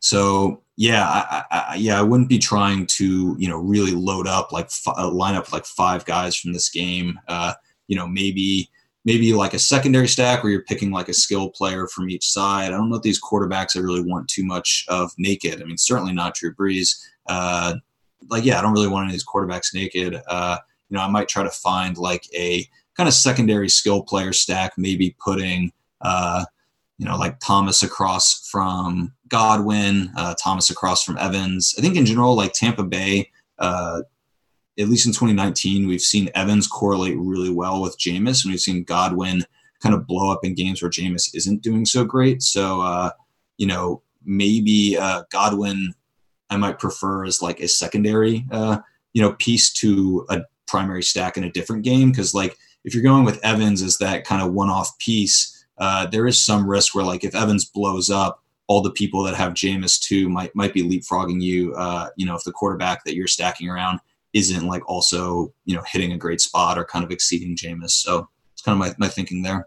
so yeah, I, I, yeah, I wouldn't be trying to you know really load up like f- uh, line up like five guys from this game. Uh, you know, maybe maybe like a secondary stack where you're picking like a skill player from each side. I don't know if these quarterbacks I really want too much of naked. I mean, certainly not Drew Brees. Uh, like, yeah, I don't really want any of these quarterbacks naked. Uh, you know, I might try to find like a kind of secondary skill player stack, maybe putting, uh, you know, like Thomas across from Godwin, uh, Thomas across from Evans. I think in general, like Tampa Bay, uh, at least in 2019, we've seen Evans correlate really well with Jameis, and we've seen Godwin kind of blow up in games where Jameis isn't doing so great. So, uh, you know, maybe uh, Godwin I might prefer as like a secondary, uh, you know, piece to a primary stack in a different game. Because like if you're going with Evans as that kind of one-off piece uh, there is some risk where like if Evans blows up, all the people that have Jameis too might might be leapfrogging you. Uh, you know, if the quarterback that you're stacking around isn't like also you know hitting a great spot or kind of exceeding Jameis. So it's kind of my, my thinking there.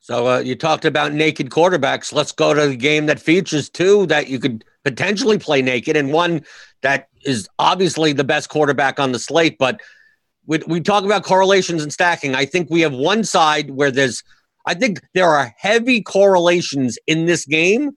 So uh, you talked about naked quarterbacks. Let's go to the game that features two that you could potentially play naked, and one that is obviously the best quarterback on the slate. But we, we talk about correlations and stacking. I think we have one side where there's I think there are heavy correlations in this game.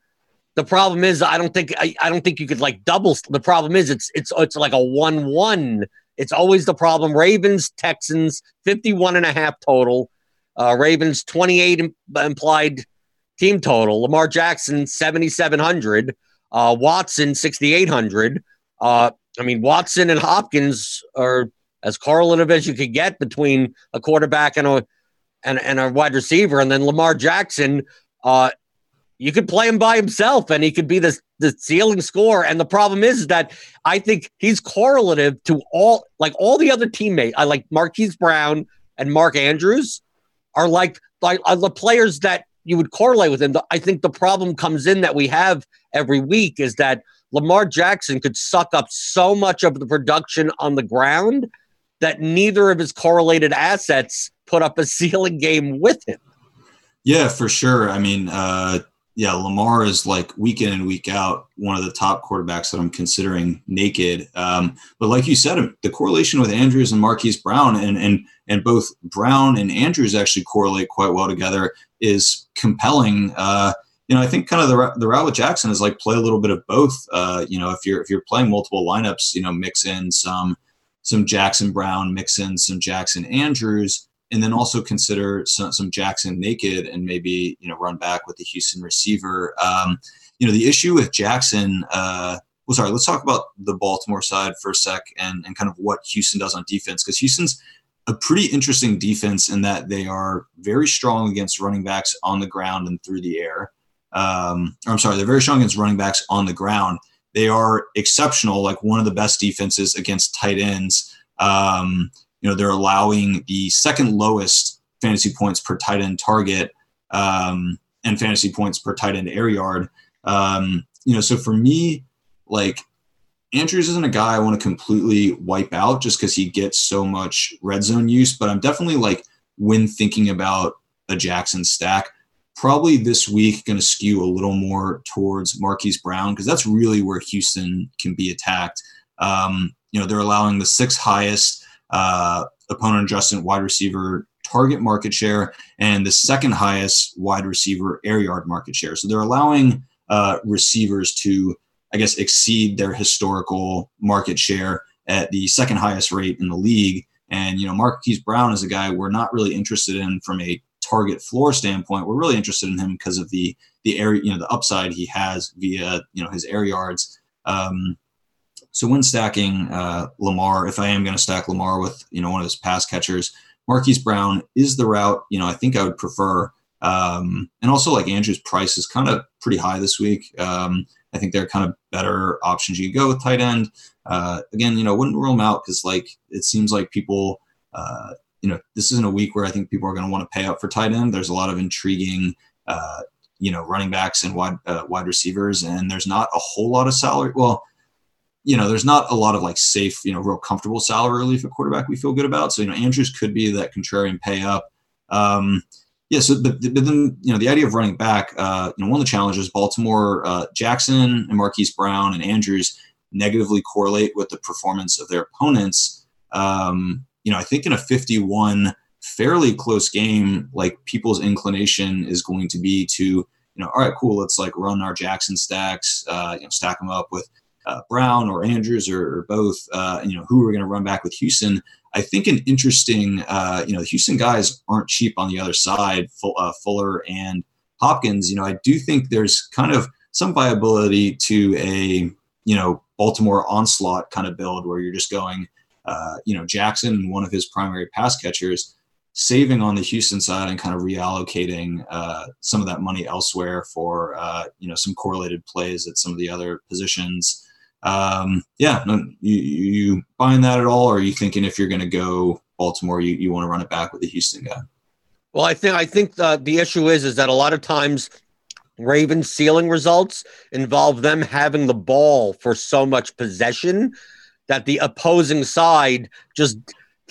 The problem is, I don't think I, I don't think you could like double. The problem is, it's it's it's like a one-one. It's always the problem. Ravens, Texans, 51 and a half total. Uh, Ravens, 28 implied team total. Lamar Jackson, 7,700. Uh, Watson, 6,800. Uh, I mean, Watson and Hopkins are as correlative as you could get between a quarterback and a and, and a wide receiver. And then Lamar Jackson, uh, you could play him by himself and he could be the, the ceiling score. And the problem is that I think he's correlative to all, like all the other teammates. I like Marquise Brown and Mark Andrews are like, like are the players that you would correlate with him. I think the problem comes in that we have every week is that Lamar Jackson could suck up so much of the production on the ground that neither of his correlated assets put up a ceiling game with him. Yeah, for sure. I mean, uh, yeah, Lamar is like week in and week out one of the top quarterbacks that I'm considering naked. Um, but like you said, the correlation with Andrews and Marquise Brown, and and and both Brown and Andrews actually correlate quite well together, is compelling. Uh, you know, I think kind of the the route with Jackson is like play a little bit of both. Uh, you know, if you're if you're playing multiple lineups, you know, mix in some some Jackson Brown, mix in some Jackson Andrews, and then also consider some, some Jackson naked and maybe you know run back with the Houston receiver. Um, you know the issue with Jackson. Uh, well, sorry, let's talk about the Baltimore side for a sec and, and kind of what Houston does on defense because Houston's a pretty interesting defense in that they are very strong against running backs on the ground and through the air. Um, I'm sorry, they're very strong against running backs on the ground. They are exceptional, like one of the best defenses against tight ends. Um, you know, they're allowing the second lowest fantasy points per tight end target um, and fantasy points per tight end air yard. Um, you know, so for me, like Andrews isn't a guy I want to completely wipe out just because he gets so much red zone use, but I'm definitely like when thinking about a Jackson stack, probably this week going to skew a little more towards Marquise Brown because that's really where Houston can be attacked. Um, you know, they're allowing the sixth highest uh, opponent adjusted wide receiver target market share and the second highest wide receiver air yard market share. So they're allowing uh, receivers to I guess, exceed their historical market share at the second highest rate in the league. And, you know, Marquise Brown is a guy we're not really interested in from a target floor standpoint. We're really interested in him because of the the area, you know, the upside he has via, you know, his air yards. Um, so when stacking uh, Lamar, if I am going to stack Lamar with, you know, one of his pass catchers, Marquise Brown is the route, you know, I think I would prefer. Um, and also like Andrews' price is kind of pretty high this week. Um, I think they're kind of better options you could go with tight end. Uh, again, you know, wouldn't rule them out because like it seems like people, uh, you know, this isn't a week where I think people are going to want to pay up for tight end. There's a lot of intriguing, uh, you know, running backs and wide uh, wide receivers, and there's not a whole lot of salary. Well, you know, there's not a lot of like safe, you know, real comfortable salary relief at quarterback we feel good about. So you know, Andrews could be that contrarian pay up. Um, yeah, so but, but then you know the idea of running back, uh, you know, one of the challenges Baltimore uh, Jackson and Marquise Brown and Andrews negatively correlate with the performance of their opponents. Um, you know, I think in a 51 fairly close game, like people's inclination is going to be to you know, all right, cool, let's like run our Jackson stacks, uh, you know, stack them up with uh, Brown or Andrews or, or both. Uh, you know, who are going to run back with Houston? I think an interesting, uh, you know, the Houston guys aren't cheap on the other side, uh, Fuller and Hopkins. You know, I do think there's kind of some viability to a, you know, Baltimore onslaught kind of build where you're just going, uh, you know, Jackson, one of his primary pass catchers, saving on the Houston side and kind of reallocating uh, some of that money elsewhere for, uh, you know, some correlated plays at some of the other positions um, yeah, you, you buying that at all, or are you thinking if you're going to go Baltimore, you, you want to run it back with the Houston guy? Well, I think I think the the issue is is that a lot of times Ravens ceiling results involve them having the ball for so much possession that the opposing side just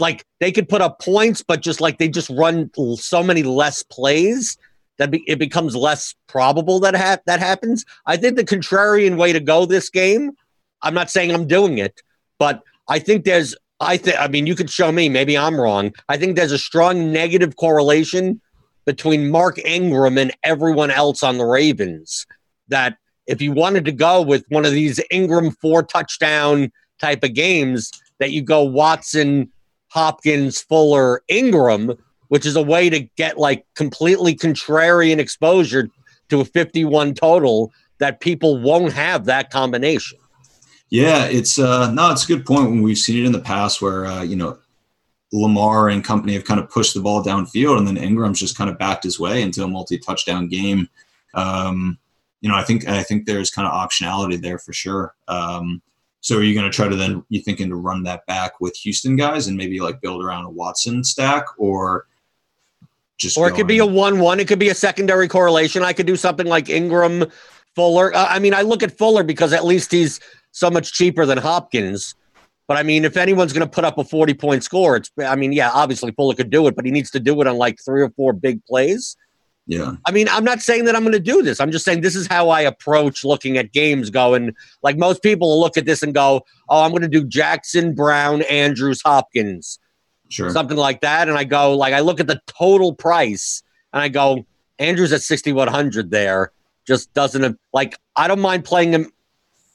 like they could put up points, but just like they just run so many less plays that be, it becomes less probable that ha- that happens. I think the contrarian way to go this game I'm not saying I'm doing it, but I think there's I think I mean you could show me maybe I'm wrong. I think there's a strong negative correlation between Mark Ingram and everyone else on the Ravens that if you wanted to go with one of these Ingram four touchdown type of games that you go Watson, Hopkins, Fuller, Ingram, which is a way to get like completely contrarian exposure to a 51 total that people won't have that combination. Yeah, it's uh no, it's a good point when we've seen it in the past where uh, you know Lamar and company have kind of pushed the ball downfield, and then Ingram's just kind of backed his way into a multi-touchdown game. Um, you know, I think I think there's kind of optionality there for sure. Um, so are you going to try to then you thinking to run that back with Houston guys and maybe like build around a Watson stack or just or it could be a one-one. It could be a secondary correlation. I could do something like Ingram, Fuller. Uh, I mean, I look at Fuller because at least he's so much cheaper than Hopkins. But I mean, if anyone's going to put up a 40 point score, it's, I mean, yeah, obviously Fuller could do it, but he needs to do it on like three or four big plays. Yeah. I mean, I'm not saying that I'm going to do this. I'm just saying this is how I approach looking at games going. Like most people will look at this and go, oh, I'm going to do Jackson, Brown, Andrews, Hopkins. Sure. Something like that. And I go, like, I look at the total price and I go, Andrews at 6,100 there just doesn't, like, I don't mind playing him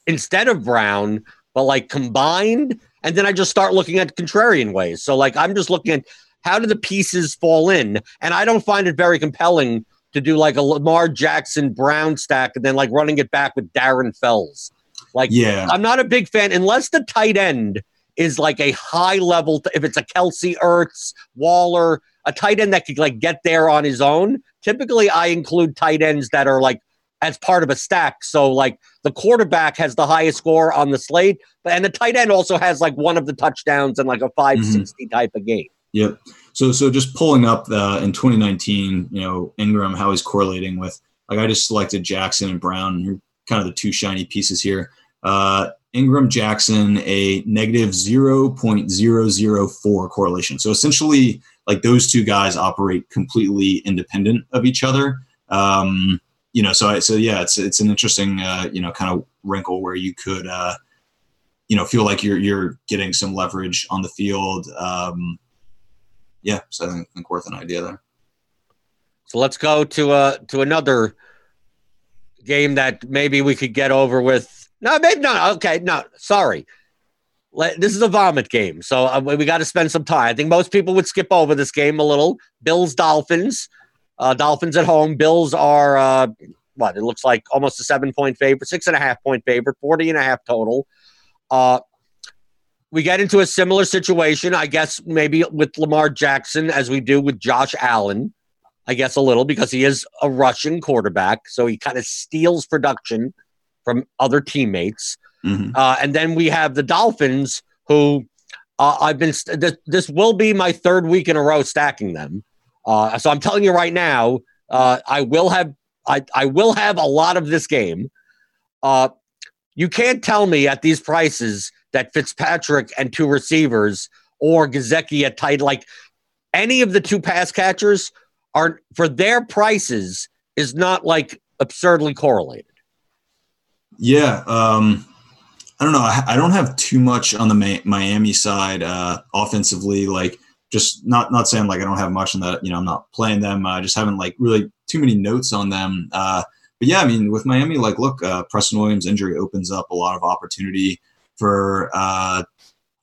instead of Brown, but like combined and then I just start looking at contrarian ways. So like I'm just looking at how do the pieces fall in, and I don't find it very compelling to do like a Lamar Jackson Brown stack and then like running it back with Darren Fells. Like, yeah, I'm not a big fan unless the tight end is like a high level. If it's a Kelce Ertz, Waller, a tight end that could like get there on his own. Typically, I include tight ends that are like as part of a stack. So like the quarterback has the highest score on the slate, but and the tight end also has like one of the touchdowns and like a 560 mm-hmm. type of game. Yep. So so just pulling up the in 2019, you know, Ingram, how he's correlating with like I just selected Jackson and Brown, kind of the two shiny pieces here. Uh, Ingram Jackson a negative 0.004 correlation. So essentially, like those two guys operate completely independent of each other. Um, you know, so I, so yeah, it's it's an interesting uh, you know kind of wrinkle where you could uh, you know feel like you're you're getting some leverage on the field. Um, yeah, so I think, I think worth an idea there. So let's go to uh to another game that maybe we could get over with. No, maybe not. Okay, no, sorry. Let, this is a vomit game, so uh, we got to spend some time. I think most people would skip over this game a little. Bills Dolphins. Uh, Dolphins at home. Bills are uh, what? It looks like almost a seven point favorite, six and a half point favorite, 40 and a half total. Uh, we get into a similar situation, I guess, maybe with Lamar Jackson as we do with Josh Allen. I guess a little because he is a rushing quarterback, so he kind of steals production from other teammates. Mm-hmm. Uh, and then we have the Dolphins, who uh, I've been. St- this, will be my third week in a row stacking them. Uh, so I'm telling you right now, uh, I will have. I, I will have a lot of this game. Uh, you can't tell me at these prices that Fitzpatrick and two receivers or Gesicki at tight, like any of the two pass catchers are for their prices is not like absurdly correlated. Yeah. Um, I don't know. I, I don't have too much on the Miami side uh, offensively. Like, just not not saying like I don't have much in that. You know, I'm not playing them. I just haven't like really too many notes on them. Uh, but yeah, I mean, with Miami, like, look, uh, Preston Williams' injury opens up a lot of opportunity for uh,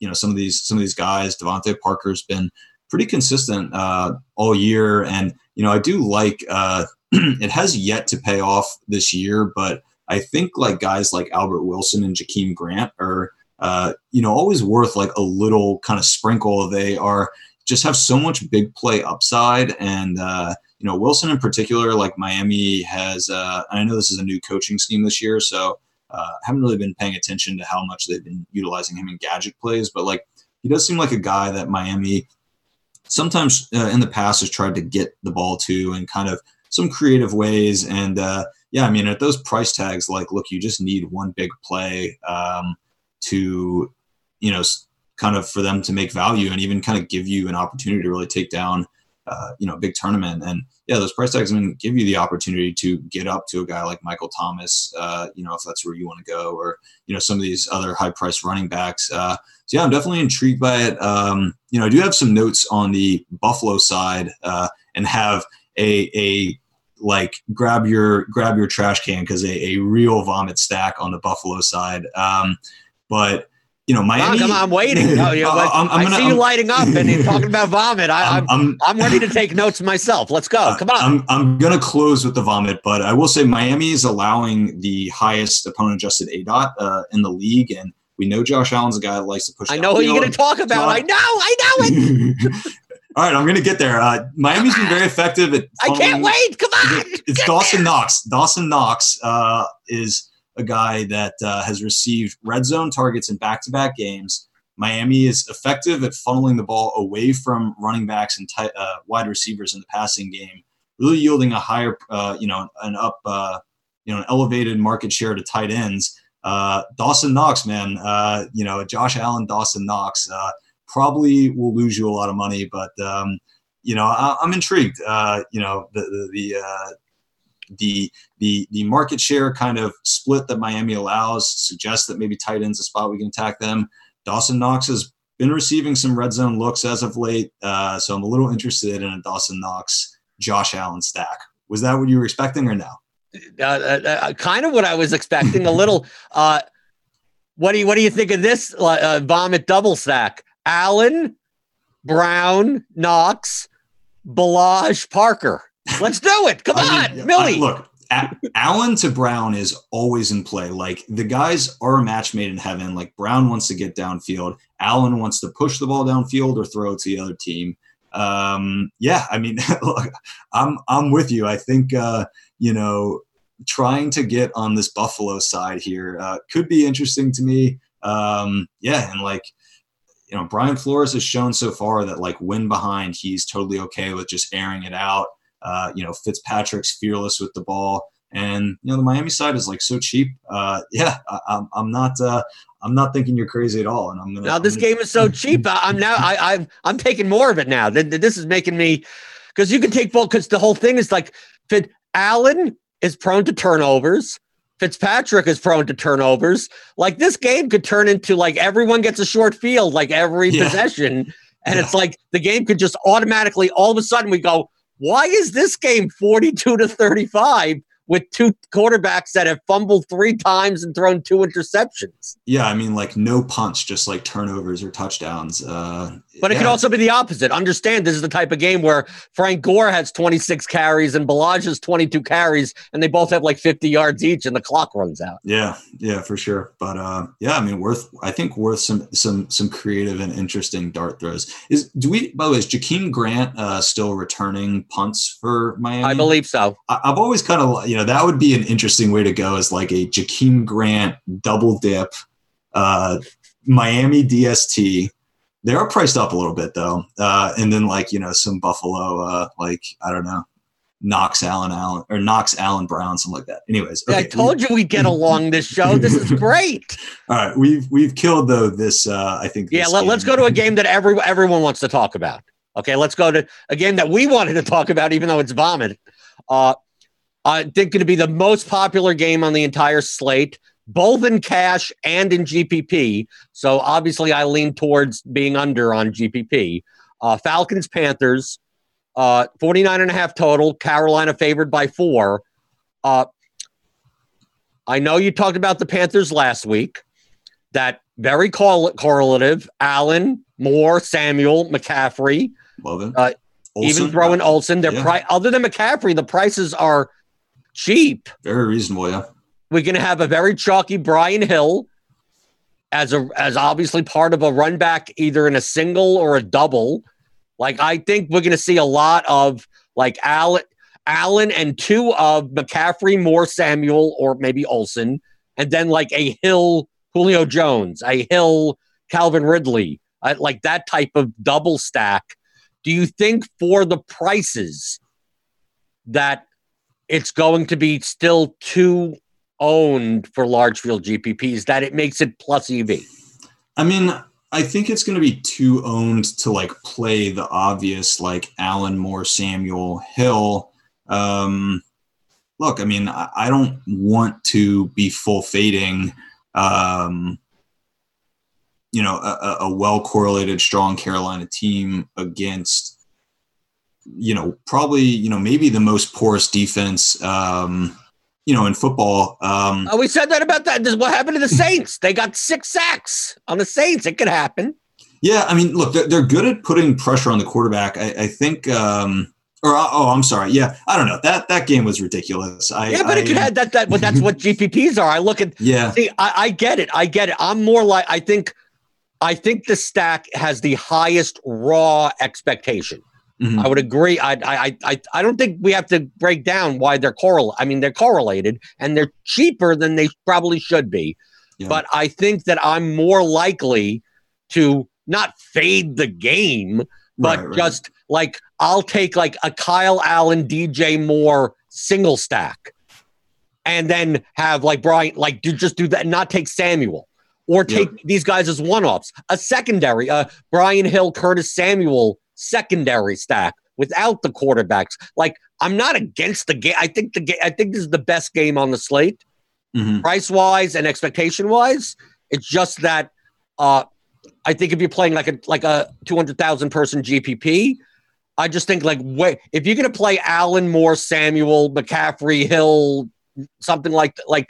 you know some of these some of these guys. DeVante Parker's been pretty consistent uh, all year, and you know I do like uh, it has yet to pay off this year, but I think like guys like Albert Wilson and Jakeem Grant are uh, you know always worth like a little kind of sprinkle. They are just have so much big play upside and uh, you know wilson in particular like miami has uh, i know this is a new coaching scheme this year so uh, haven't really been paying attention to how much they've been utilizing him in gadget plays, but like he does seem like a guy that Miami sometimes uh, in the past has tried to get the ball to in kind of some creative ways. And uh, yeah, I mean, at those price tags, like, look, you just need one big play um, to, you know, kind of for them to make value and even kind of give you an opportunity to really take down uh, you know, big tournament. And yeah, those price tags going give you the opportunity to get up to a guy like Michael Thomas, uh, you know, if that's where you want to go, or you know, some of these other high price running backs. Uh, so yeah, I'm definitely intrigued by it. Um, you know, I do have some notes on the Buffalo side, uh, and have a a like grab your grab your trash can because a, a real vomit stack on the Buffalo side. Um, but you know, Miami. come on, I'm waiting. No, you know, I'm, I'm gonna, i see you lighting up and you're talking about vomit. I, am I'm, I'm, ready to take notes myself. Let's go. Come on. I'm, I'm going to close with the vomit, but I will say Miami is allowing the highest opponent adjusted ADOT uh, in the league. And we know Josh Allen's a guy that likes to push. I know who you're going to talk about. I know. I know it. All right, I'm going to get there. Uh, Miami's been very effective at. I can't wait. Come on. It's get Dawson there. Knox. Dawson Knox uh, is a guy that uh, has received red zone targets in back to back games. Miami is effective at funneling the ball away from running backs and t- uh, wide receivers in the passing game, really yielding a higher, uh, you know, an up, uh, you know, an elevated market share to tight ends. Uh, Dawson Knox, man, uh, you know, Josh Allen, Dawson Knox, probably will lose you a lot of money, but um, you know, I, am intrigued. you know, the the, the the the the market share kind of split that Miami allows suggests that maybe tight ends a spot we can attack them. Dawson Knox has been receiving some red zone looks as of late, uh, so I'm a little interested in a Dawson Knox Josh Allen stack. Was that what you were expecting or no? Uh, uh, uh kind of what I was expecting. a little. Uh, What do you what do you think of this uh, vomit double stack? Allen, Brown, Knox, Ballage, Parker. Let's do it. Come I on, mean, Millie. I- look, Allen to Brown is always in play. Like the guys are a match made in heaven. Like Brown wants to get downfield. Allen wants to push the ball downfield or throw it to the other team. Um, yeah, I mean, look, I'm I'm with you. I think uh, you know trying to get on this Buffalo side here uh, could be interesting to me. Um, yeah, and like you know, Brian Flores has shown so far that like when behind, he's totally okay with just airing it out. Uh, you know, Fitzpatrick's fearless with the ball, and you know the Miami side is like so cheap. Uh, yeah, I, I'm I'm not uh, I'm not thinking you're crazy at all, and I'm gonna. now this gonna- game is so cheap. I, I'm now I, I'm I'm taking more of it now. Th- th- This is making me because you can take ball because the whole thing is like Fit Allen is prone to turnovers. Fitzpatrick is prone to turnovers. Like this game could turn into like everyone gets a short field like every Yeah. possession, and Yeah. it's like the game could just automatically all of a sudden we go, why is this game 42 to 35 with two quarterbacks that have fumbled three times and thrown two interceptions? Yeah, I mean, like no punts, just like turnovers or touchdowns. Uh, But it could also be the opposite. Understand this is the type of game where Frank Gore has 26 carries and Ballage has 22 carries, and they both have like 50 yards each, and the clock runs out. Yeah, yeah, for sure. But uh, yeah, I mean, worth. I think worth some some some creative and interesting dart throws. Is do we? By the way, is Jakeem Grant uh, still returning punts for Miami? I believe so. I, I've always kind of you know that would be an interesting way to go as like a Jakeem Grant double dip, uh, Miami DST. They are priced up a little bit though, uh, and then like you know some Buffalo, uh, like I don't know, Knox Allen Allen or Knox Allen Brown, something like that. Anyways, I told you we'd get along this show. This is great. all right, we've we've killed though this. Uh, I think. Yeah, this let, us go to a game that every, everyone wants to talk about. Okay, let's go to a game that we wanted to talk about, even though it's vomit. Uh, I think going to be the most popular game on the entire slate, both in cash and in GPP. So obviously, I lean towards being under on GPP. Uh, Falcons, Panthers, uh, 49 and a half total. Carolina favored by four. Uh, I know you talked about the Panthers last week. That very correl- correlative. Allen, Moore, Samuel, Love McCaffrey, it. uh, even throwing Olsen. Their Yeah. pri- other than McCaffrey, the prices are cheap. very reasonable. Yeah. We're going to have a very chalky Brian Hill as a as obviously part of a run back, either in a single or a double. Like I think we're going to see a lot of like Allen, Allen, and two of McCaffrey, Moore, Samuel, or maybe Olsen, and then like a Hill, Julio Jones, a Hill, Calvin Ridley, uh, like that type of double stack. Do you think for the prices that it's going to be still too owned for large field GPPs that it makes it plus EV. I mean, I think it's going to be too owned to like play the obvious, like Allen Moore, Samuel Hill. Um, look, I mean, I, I don't want to be full fading, um, you know, a- a well correlated, strong Carolina team against, you know, probably, you know, maybe the most porous defense, um, you know, in football. Um, Oh, we said that about that. This what happened to the Saints. They got six sacks on the Saints. It could happen. Yeah, I mean, look, they're, they're good at putting pressure on the quarterback. I, I think, um, or oh, I'm sorry. Yeah, I don't know. That that game was ridiculous. I, Yeah, but it I- could have that. That, but that's what GPPs are. I look at. Yeah, See, I, I get it. I get it. I'm more like I think. I think the stack has the highest raw expectation. Mhm. I would agree. I, I, I, I don't think we have to break down why they're correl. I mean, they're correlated and they're cheaper than they probably should be. Yeah. But I think that I'm more likely to not fade the game, but Right, right. just like I'll take like a Kyle Allen, DJ Moore single stack, and then have like Brian, like do just do that, and not take Samuel. Or take these guys as one-offs. A secondary, uh, Brian Hill, Curtis Samuel secondary stack without the quarterbacks. Like I'm not against the game. I think the game. I think this is the best game on the slate, Mhm. price wise and expectation wise. It's just that uh, I think if you're playing like a like a two hundred thousand person GPP, I just think like wait if you're gonna play Allen Moore, Samuel, McCaffrey, Hill, something like like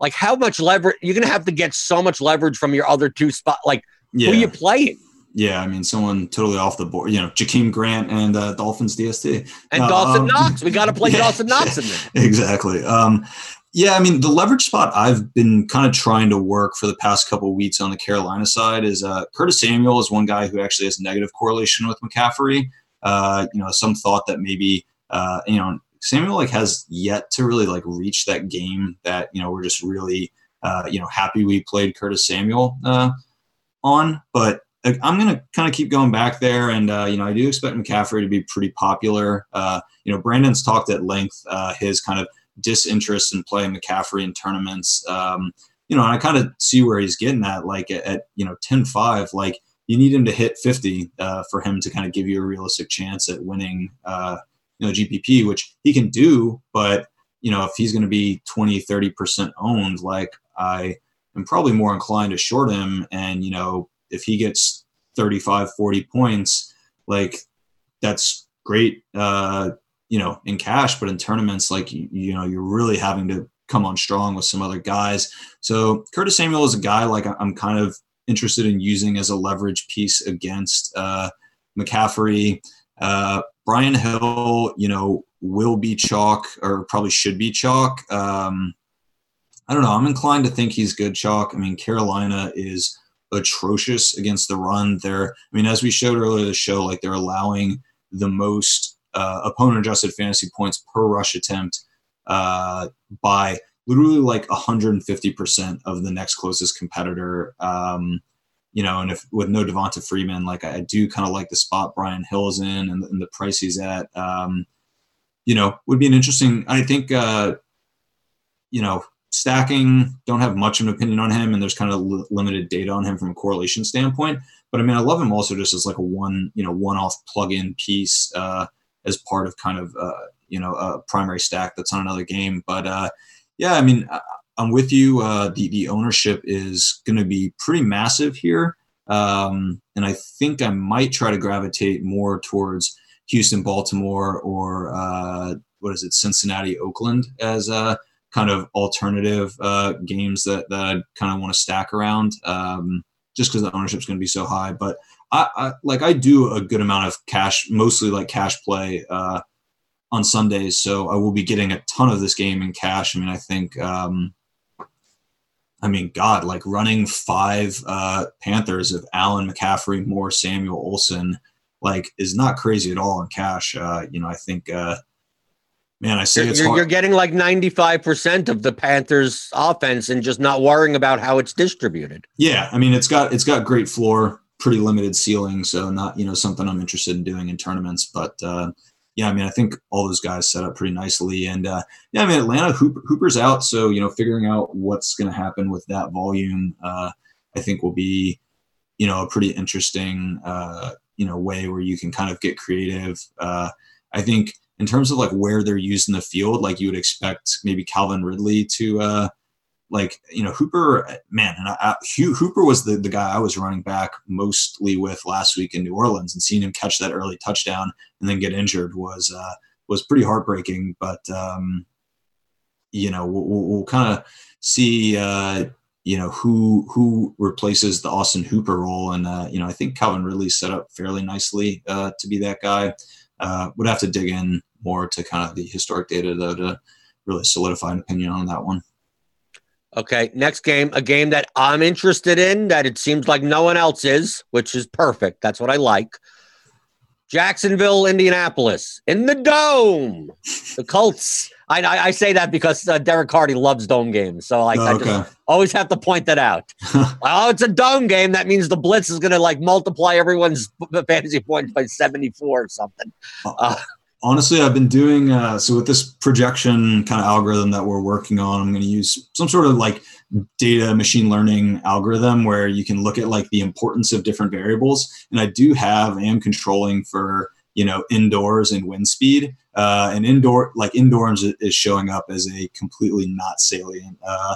like how much leverage you're gonna have to get so much leverage from your other two spot. Like Yeah. who you playing? Yeah, I mean, someone totally off the board. You know, Jakeem Grant and uh, Dolphins DST. And No, Dawson um, Knox. We got to play yeah, Dawson Knox in there. exactly. Um, yeah, I mean, the leverage spot I've been kind of trying to work for the past couple of weeks on the Carolina side is uh, Curtis Samuel is one guy who actually has negative correlation with McCaffrey. Uh, you know, some thought that maybe uh, you know Samuel like has yet to really like reach that game that you know we're just really uh, you know happy we played Curtis Samuel uh, on, but I'm gonna kind of keep going back there, and uh, you know I do expect McCaffrey to be pretty popular. Uh, you know, Brandon's talked at length uh, his kind of disinterest in playing McCaffrey in tournaments. Um, you know, and I kind of see where he's getting at. Like at, at you know 10-5, like you need him to hit 50 uh, for him to kind of give you a realistic chance at winning. Uh, you know, GPP, which he can do, but you know, if he's going to be 20, 30% owned, like I am probably more inclined to short him. And, you know, if he gets 35, 40 points, like that's great, uh, you know, in cash, but in tournaments, like, you, you know, you're really having to come on strong with some other guys. So Curtis Samuel is a guy like I'm kind of interested in using as a leverage piece against uh, McCaffrey. Uh, Brian Hill, you know, will be chalk or probably should be chalk. Um, I don't know. I'm inclined to think he's good chalk. I mean, Carolina is atrocious against the run. They're, I mean, as we showed earlier the show, like they're allowing the most uh, opponent adjusted fantasy points per rush attempt uh, by literally like 150% of the next closest competitor. Um, you know, and if with no Devonta Freeman, like I do kind of like the spot Brian Hill's in and, and the price he's at. Um, you know, would be an interesting. I think, uh, you know, stacking. Don't have much of an opinion on him, and there's kind of li- limited data on him from a correlation standpoint. But I mean, I love him also just as like a one, you know, one-off plug-in piece uh, as part of kind of uh, you know a primary stack that's on another game. But uh, yeah, I mean, I- I'm with you. Uh, the the ownership is going to be pretty massive here, um, and I think I might try to gravitate more towards Houston, Baltimore, or uh, what is it, Cincinnati, Oakland as uh, kind of alternative uh, games that that I kind of want to stack around, um, just because the ownership is going to be so high. But I, I like I do a good amount of cash, mostly like cash play. Uh, on Sundays, so I will be getting a ton of this game in cash. I mean, I think um, I mean, God, like running five uh, Panthers of Allen, McCaffrey, Moore, Samuel, Olsen, like is not crazy at all in cash. Uh, you know, I think, uh, man, I say You're, it's you're, hard. you're getting like 95% of the Panthers offense and just not worrying about how it's distributed. yeah, I mean, it's got it's got great floor, pretty limited ceiling, so not you know something I'm interested in doing in tournaments. But uh, yeah, I mean, I think all those guys set up pretty nicely, and uh, yeah, I mean, Atlanta Hooper, Hooper's out, so you know, figuring out what's going to happen with that volume, uh, I think will be you know a pretty interesting uh, you know way where you can kind of get creative. Uh, I think in terms of like where they're used in the field, like you would expect maybe Calvin Ridley to uh, like you know Hooper, man, and I, I, Hooper was the the guy I was running back mostly with last week in New Orleans, and seeing him catch that early touchdown and then get injured was uh, was pretty heartbreaking. But um, you know we'll, we'll, we'll kind of see. Uh, you know who who replaces the Austin Hooper role, and uh, you know I think Calvin Ridley set up fairly nicely uh, to be that guy. Uh, would have to dig in more to kind of the historic data though to really solidify an opinion on that one. Okay, next game, a game that I'm interested in that it seems like no one else is, which is perfect. That's what I like. Jacksonville, Indianapolis, in the dome. The Colts. I, I, say that because uh, Derek Hardy loves dome games, so like Oh, I okay. just always have to point that out. oh, it's a dome game. That means the blitz is going to like multiply everyone's fantasy points by 74 or something. Uh, Honestly, I've been doing uh, so with this projection kind of algorithm that we're working on. I'm going to use some sort of like data machine learning algorithm where you can look at like the importance of different variables. And I do have, I am controlling for you know indoors and wind speed. Uh, and indoor, like indoors, is- showing up as a completely not salient uh,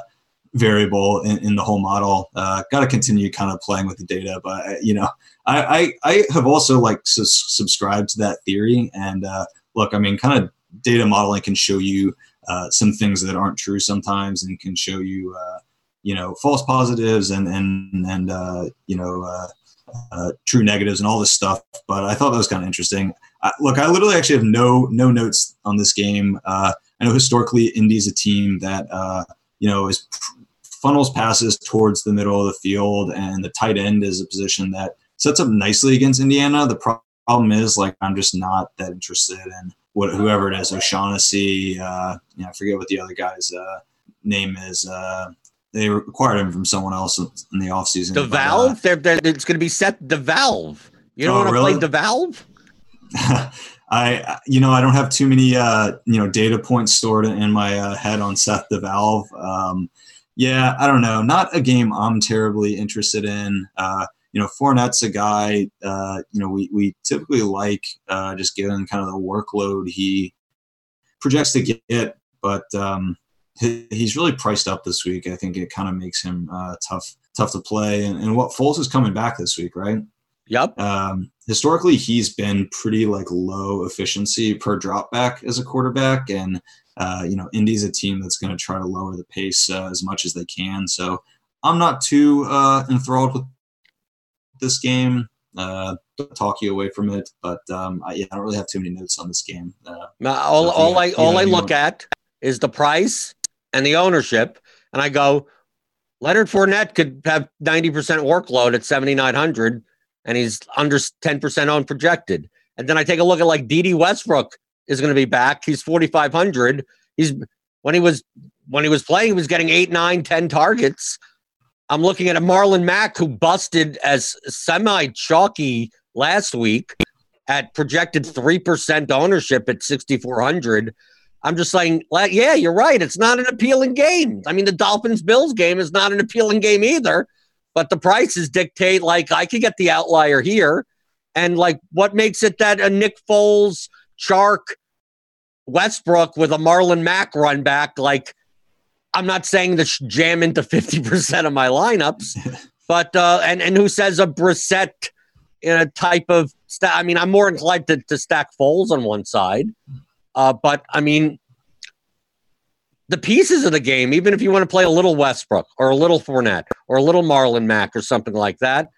variable in, in the whole model. Uh, Got to continue kind of playing with the data, but uh, you know, I, I I have also like sus- subscribed to that theory. And uh, look, I mean, kind of data modeling can show you uh, some things that aren't true sometimes and can show you, uh, you know, false positives and and and uh, you know, uh, uh, true negatives and all this stuff. But I thought that was kind of interesting. Look, I literally actually have no no notes on this game. I know historically Indy's a team that you know is funnels passes towards the middle of the field, and the tight end is a position that sets up nicely against Indiana. The problem is, like, I'm just not that interested in what whoever it is, O'Shaughnessy. Uh, you know, I forget what the other guy's uh, name is. Uh, they acquired him from someone else in the offseason. The Valve? Uh, they're, they're, it's going to be set the Valve. You don't oh, want to really? play DeValve? I, you know, I don't have too many, uh, you know, data points stored in my uh, head on Seth DeValve. Um, yeah, I don't know. Not a game I'm terribly interested in. Uh, you know, Fournette's a guy, uh, you know, we, we typically like uh, just given kind of the workload he projects to get, but um, he, he's really priced up this week. I think it kind of makes him uh, tough tough to play. And, and what Foles is coming back this week, right? Yep. Um, historically, he's been pretty like low efficiency per drop back as a quarterback, and uh, you know, Indy's a team that's going to try to lower the pace uh, as much as they can. So I'm not too uh, enthralled with this game. Uh, talk you away from it, but um, I, yeah, I don't really have too many notes on this game. Uh, all, all I all I look at is the price and the ownership, and I go, Leonard Fournette could have 90% workload at 7,900, and he's under 10% owned projected. And then I take a look at like Dede Westbrook is going to be back. He's 4,500. He's when he was when he was playing, he was getting eight, nine, ten targets. I'm looking at a Marlon Mack who busted as semi chalky last week at projected 3% ownership at 6,400. I'm just saying, yeah, you're right. It's not an appealing game. I mean, the Dolphins Bills game is not an appealing game either, but the prices dictate, like, I could get the outlier here. And, like, what makes it that a Nick Foles, Chark, Westbrook with a Marlon Mack run back, like, I'm not saying to jam into 50% of my lineups, but, uh, and, and who says a Brissett in a type of, st- I mean, I'm more inclined to, to stack Foles on one side. Uh, but I mean, the pieces of the game, even if you want to play a little Westbrook or a little Fournette or a little Marlon Mack or something like that,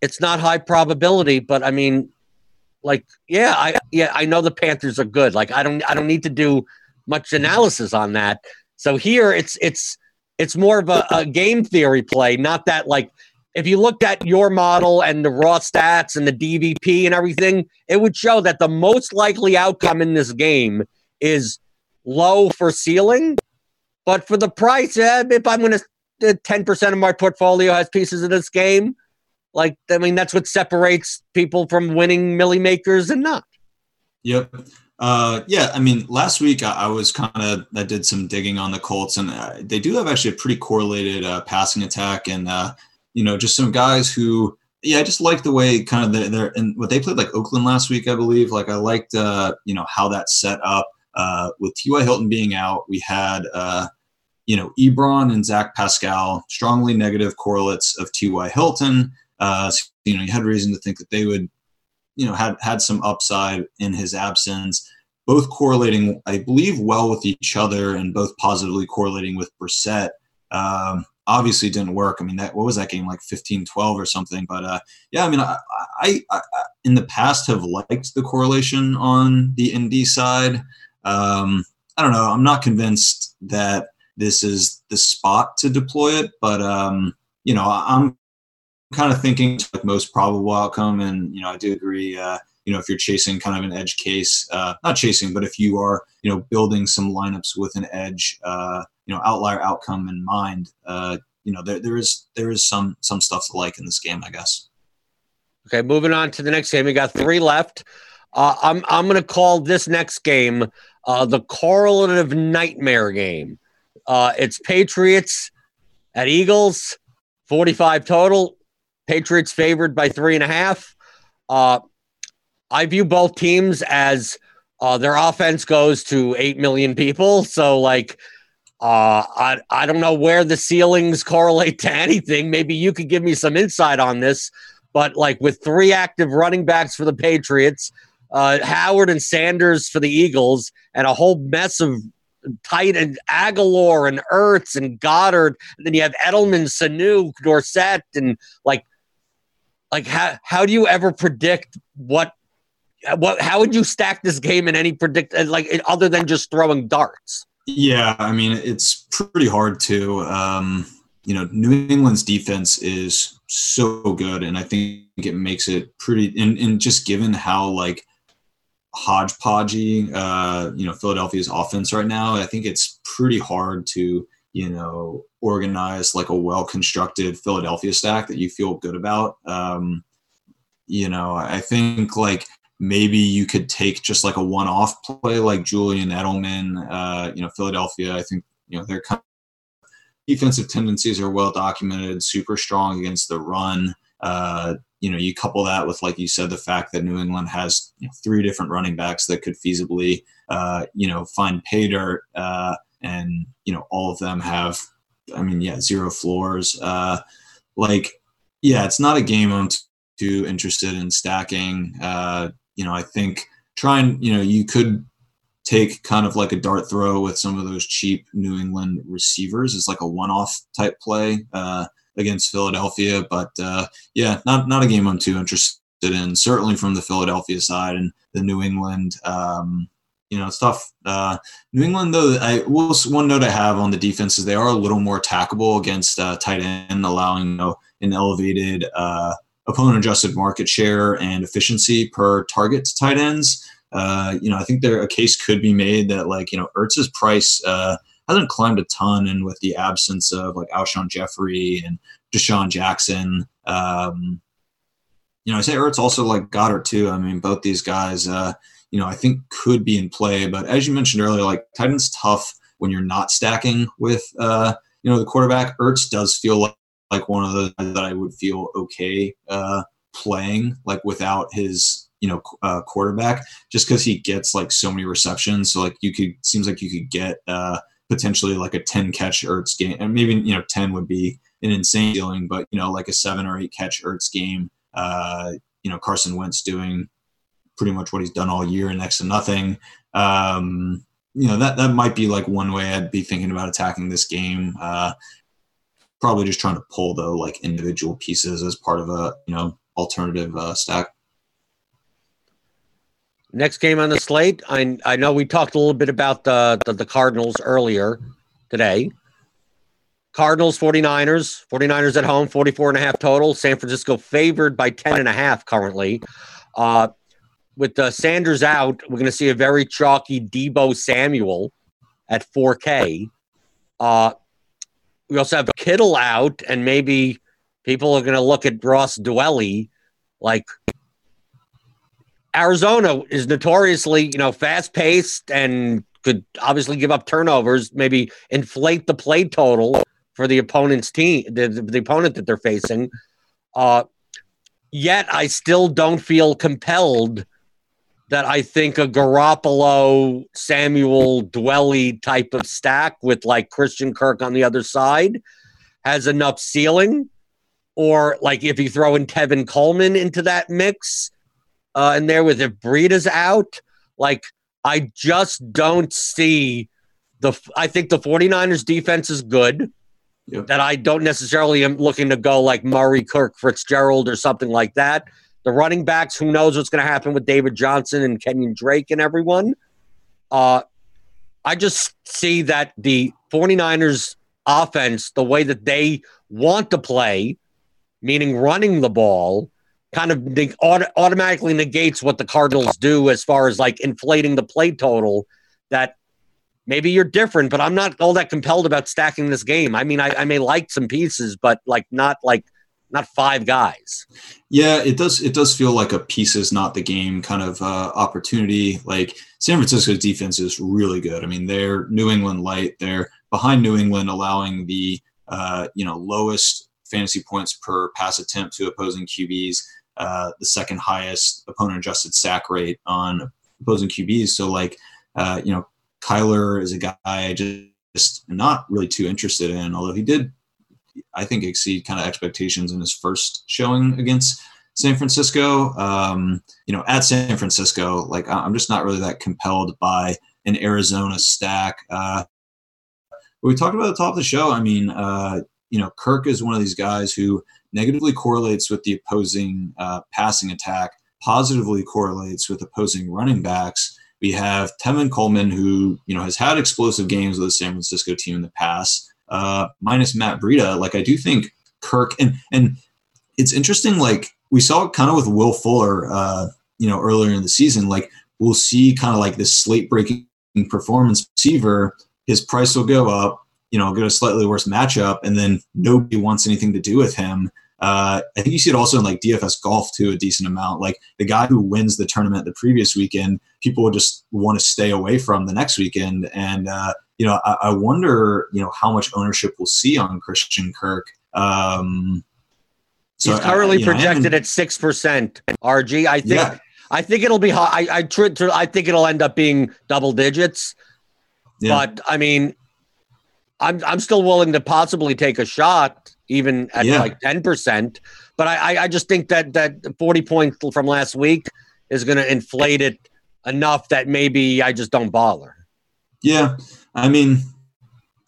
it's not high probability. But I mean, like, yeah, I yeah, I know the Panthers are good. Like, I don't I don't need to do much analysis on that. So here it's it's it's more of a, a game theory play, not that like if you looked at your model and the raw stats and the DVP and everything, it would show that the most likely outcome in this game is low for ceiling. But for the price, eh, if I'm going to, 10% of my portfolio has pieces of this game, like, I mean, that's what separates people from winning Milly Makers and not. Yep. Uh, yeah, I mean, last week I, I was kind of I did some digging on the Colts, and uh, they do have actually a pretty correlated uh, passing attack, and uh, you know, just some guys who, yeah, I just like the way kind of they're, they're and what they played like Oakland last week, I believe. Like I liked, uh, you know, how that set up uh, with T.Y. Hilton being out. We had, uh, you know, Ebron and Zach Pascal, strongly negative correlates of T.Y. Hilton. Uh, so, you know, you had reason to think that they would, you know, had had some upside in his absence. Both correlating, I believe, well with each other, and both positively correlating with Brissett. Um, obviously didn't work. I mean, that what was that game like 15-12 or something? But uh, yeah, I mean, I, I, I, in the past have liked the correlation on the Indy side. Um, I don't know. I'm not convinced that this is the spot to deploy it, but um, you know, I'm kind of thinking like most probable outcome, and you know, I do agree. Uh, you know, if you're chasing kind of an edge case, uh, not chasing, but if you are, you know, building some lineups with an edge, uh, you know, outlier outcome in mind, uh, you know, there, there is there is some some stuff to like in this game, I guess. Okay, moving on to the next game. We got three left. Uh, I'm I'm going to call this next game uh, the correlative nightmare game. Uh, it's Patriots at Eagles, 45 total. Patriots favored by three and a half. Uh, I view both teams as uh, their offense goes to 8 million people. So, like, uh, I, I don't know where the ceilings correlate to anything. Maybe you could give me some insight on this. But, like, with three active running backs for the Patriots, uh, Howard and Sanders for the Eagles, and a whole mess of tight and Agholor and Ertz and Goedert. And then you have Edelman, Sanu, Dorsett, and like, like how how do you ever predict what what how would you stack this game in any predict like other than just throwing darts? Yeah, I mean it's pretty hard to. Um, you know, New England's defense is so good, and I think it makes it pretty. And, and just given how like hodgepodgey, uh, you know, Philadelphia's offense right now, I think it's pretty hard to, you know, organize like a well constructed Philadelphia stack that you feel good about. Um, you know, I think like maybe you could take just like a one off play like Julian Edelman, uh, you know, Philadelphia. I think, you know, their defensive tendencies are well documented, super strong against the run. Uh, you know, you couple that with, like you said, the fact that New England has you know, three different running backs that could feasibly, uh, you know, find pay dirt, uh, and you know, all of them have, I mean, yeah, zero floors. Uh, like, yeah, it's not a game I'm too interested in stacking. Uh, you know, I think trying, you know, you could take kind of like a dart throw with some of those cheap New England receivers as like a one-off type play. Uh, against Philadelphia. But uh, yeah, not not a game I'm too interested in. Certainly from the Philadelphia side and the New England. Um, you know, it's tough. Uh, New England, though, I will one note I have on the defense is they are a little more attackable against uh, tight end, allowing you know, an elevated uh, opponent adjusted market share and efficiency per target to tight ends. Uh, you know, I think there a case could be made that like you know Ertz's price uh, hasn't climbed a ton, and with the absence of like Alshon Jeffery and DeSean Jackson, um, you know, I say Ertz also like Goedert too. I mean, both these guys, uh, you know, I think could be in play. But as you mentioned earlier, like Titan's tough when you're not stacking with, uh, you know, the quarterback. Ertz does feel like, like one of the that I would feel okay uh, playing like without his you know uh, quarterback just because he gets like so many receptions so like you could seems like you could get uh potentially like a 10 catch Ertz game. And maybe, you know, 10 would be an insane ceiling, but, you know, like a seven or eight catch Ertz game, uh, you know, Carson Wentz doing pretty much what he's done all year and next to nothing. Um, you know, that, that might be like one way I'd be thinking about attacking this game. Uh, probably just trying to pull the like individual pieces as part of a, you know, alternative uh, stack. Next game on the slate, I I know we talked a little bit about the, the, the Cardinals earlier today. Cardinals 49ers, 49ers at home, 44 and a half total. San Francisco favored by 10 and a half currently. Uh, with uh, Sanders out, we're going to see a very chalky Deebo Samuel at 4K. Uh, we also have Kittle out, and maybe people are going to look at Ross Dwelley like – Arizona is notoriously, you know, fast paced and could obviously give up turnovers, maybe inflate the play total for the opponent's team, the, the opponent that they're facing. Uh, yet I still don't feel compelled that I think a Garoppolo, Samuel, Dwelley type of stack with like Christian Kirk on the other side has enough ceiling. Or like if you throw in Tevin Coleman into that mix, uh, in there with if Breida's out. Like, I just don't see the. I think the 49ers defense is good. Yep. That I don't necessarily am looking to go like Murray, Kirk, Fitzgerald, or something like that. The running backs, who knows what's going to happen with David Johnson and Kenyon Drake and everyone. Uh, I just see that the 49ers offense, the way that they want to play, meaning running the ball, kind of neg- auto- automatically negates what the Cardinals do as far as like inflating the play total. That maybe you're different, but I'm not all that compelled about stacking this game. I mean, I, I may like some pieces, but like not like not five guys. Yeah, it does. It does feel like a pieces, not the game kind of uh, opportunity. Like San Francisco's defense is really good. I mean, they're New England light. They're behind New England, allowing the uh, you know lowest fantasy points per pass attempt to opposing QBs. Uh, the second highest opponent adjusted sack rate on opposing QBs. So like, uh, you know, Kyler is a guy I just not really too interested in, although he did, I think, exceed kind of expectations in his first showing against San Francisco. Um, you know, at San Francisco, like I'm just not really that compelled by an Arizona stack. Uh, we talked about the top of the show. I mean, uh, you know, Kirk is one of these guys who negatively correlates with the opposing uh, passing attack, positively correlates with opposing running backs. We have Tevin Coleman, who you know has had explosive games with the San Francisco team in the past. Uh, minus Matt Breida, like I do think Kirk and and it's interesting. Like we saw it kind of with Will Fuller, uh, you know, earlier in the season. Like we'll see kind of like this slate breaking performance receiver. His price will go up. You know, get a slightly worse matchup, and then nobody wants anything to do with him. Uh, I think you see it also in like DFS golf too, a decent amount. Like the guy who wins the tournament the previous weekend, people will just want to stay away from the next weekend. And uh, you know, I, I, wonder, you know, how much ownership we'll see on Christian Kirk. Um, so He's currently I, projected at six percent. RG, I think. Yeah. I think it'll be high. I, I, I think it'll end up being double digits. Yeah. But I mean, I'm I'm still willing to possibly take a shot, even at yeah. like ten percent. But I, I just think that that forty points from last week is going to inflate it enough that maybe I just don't bother. Yeah, I mean,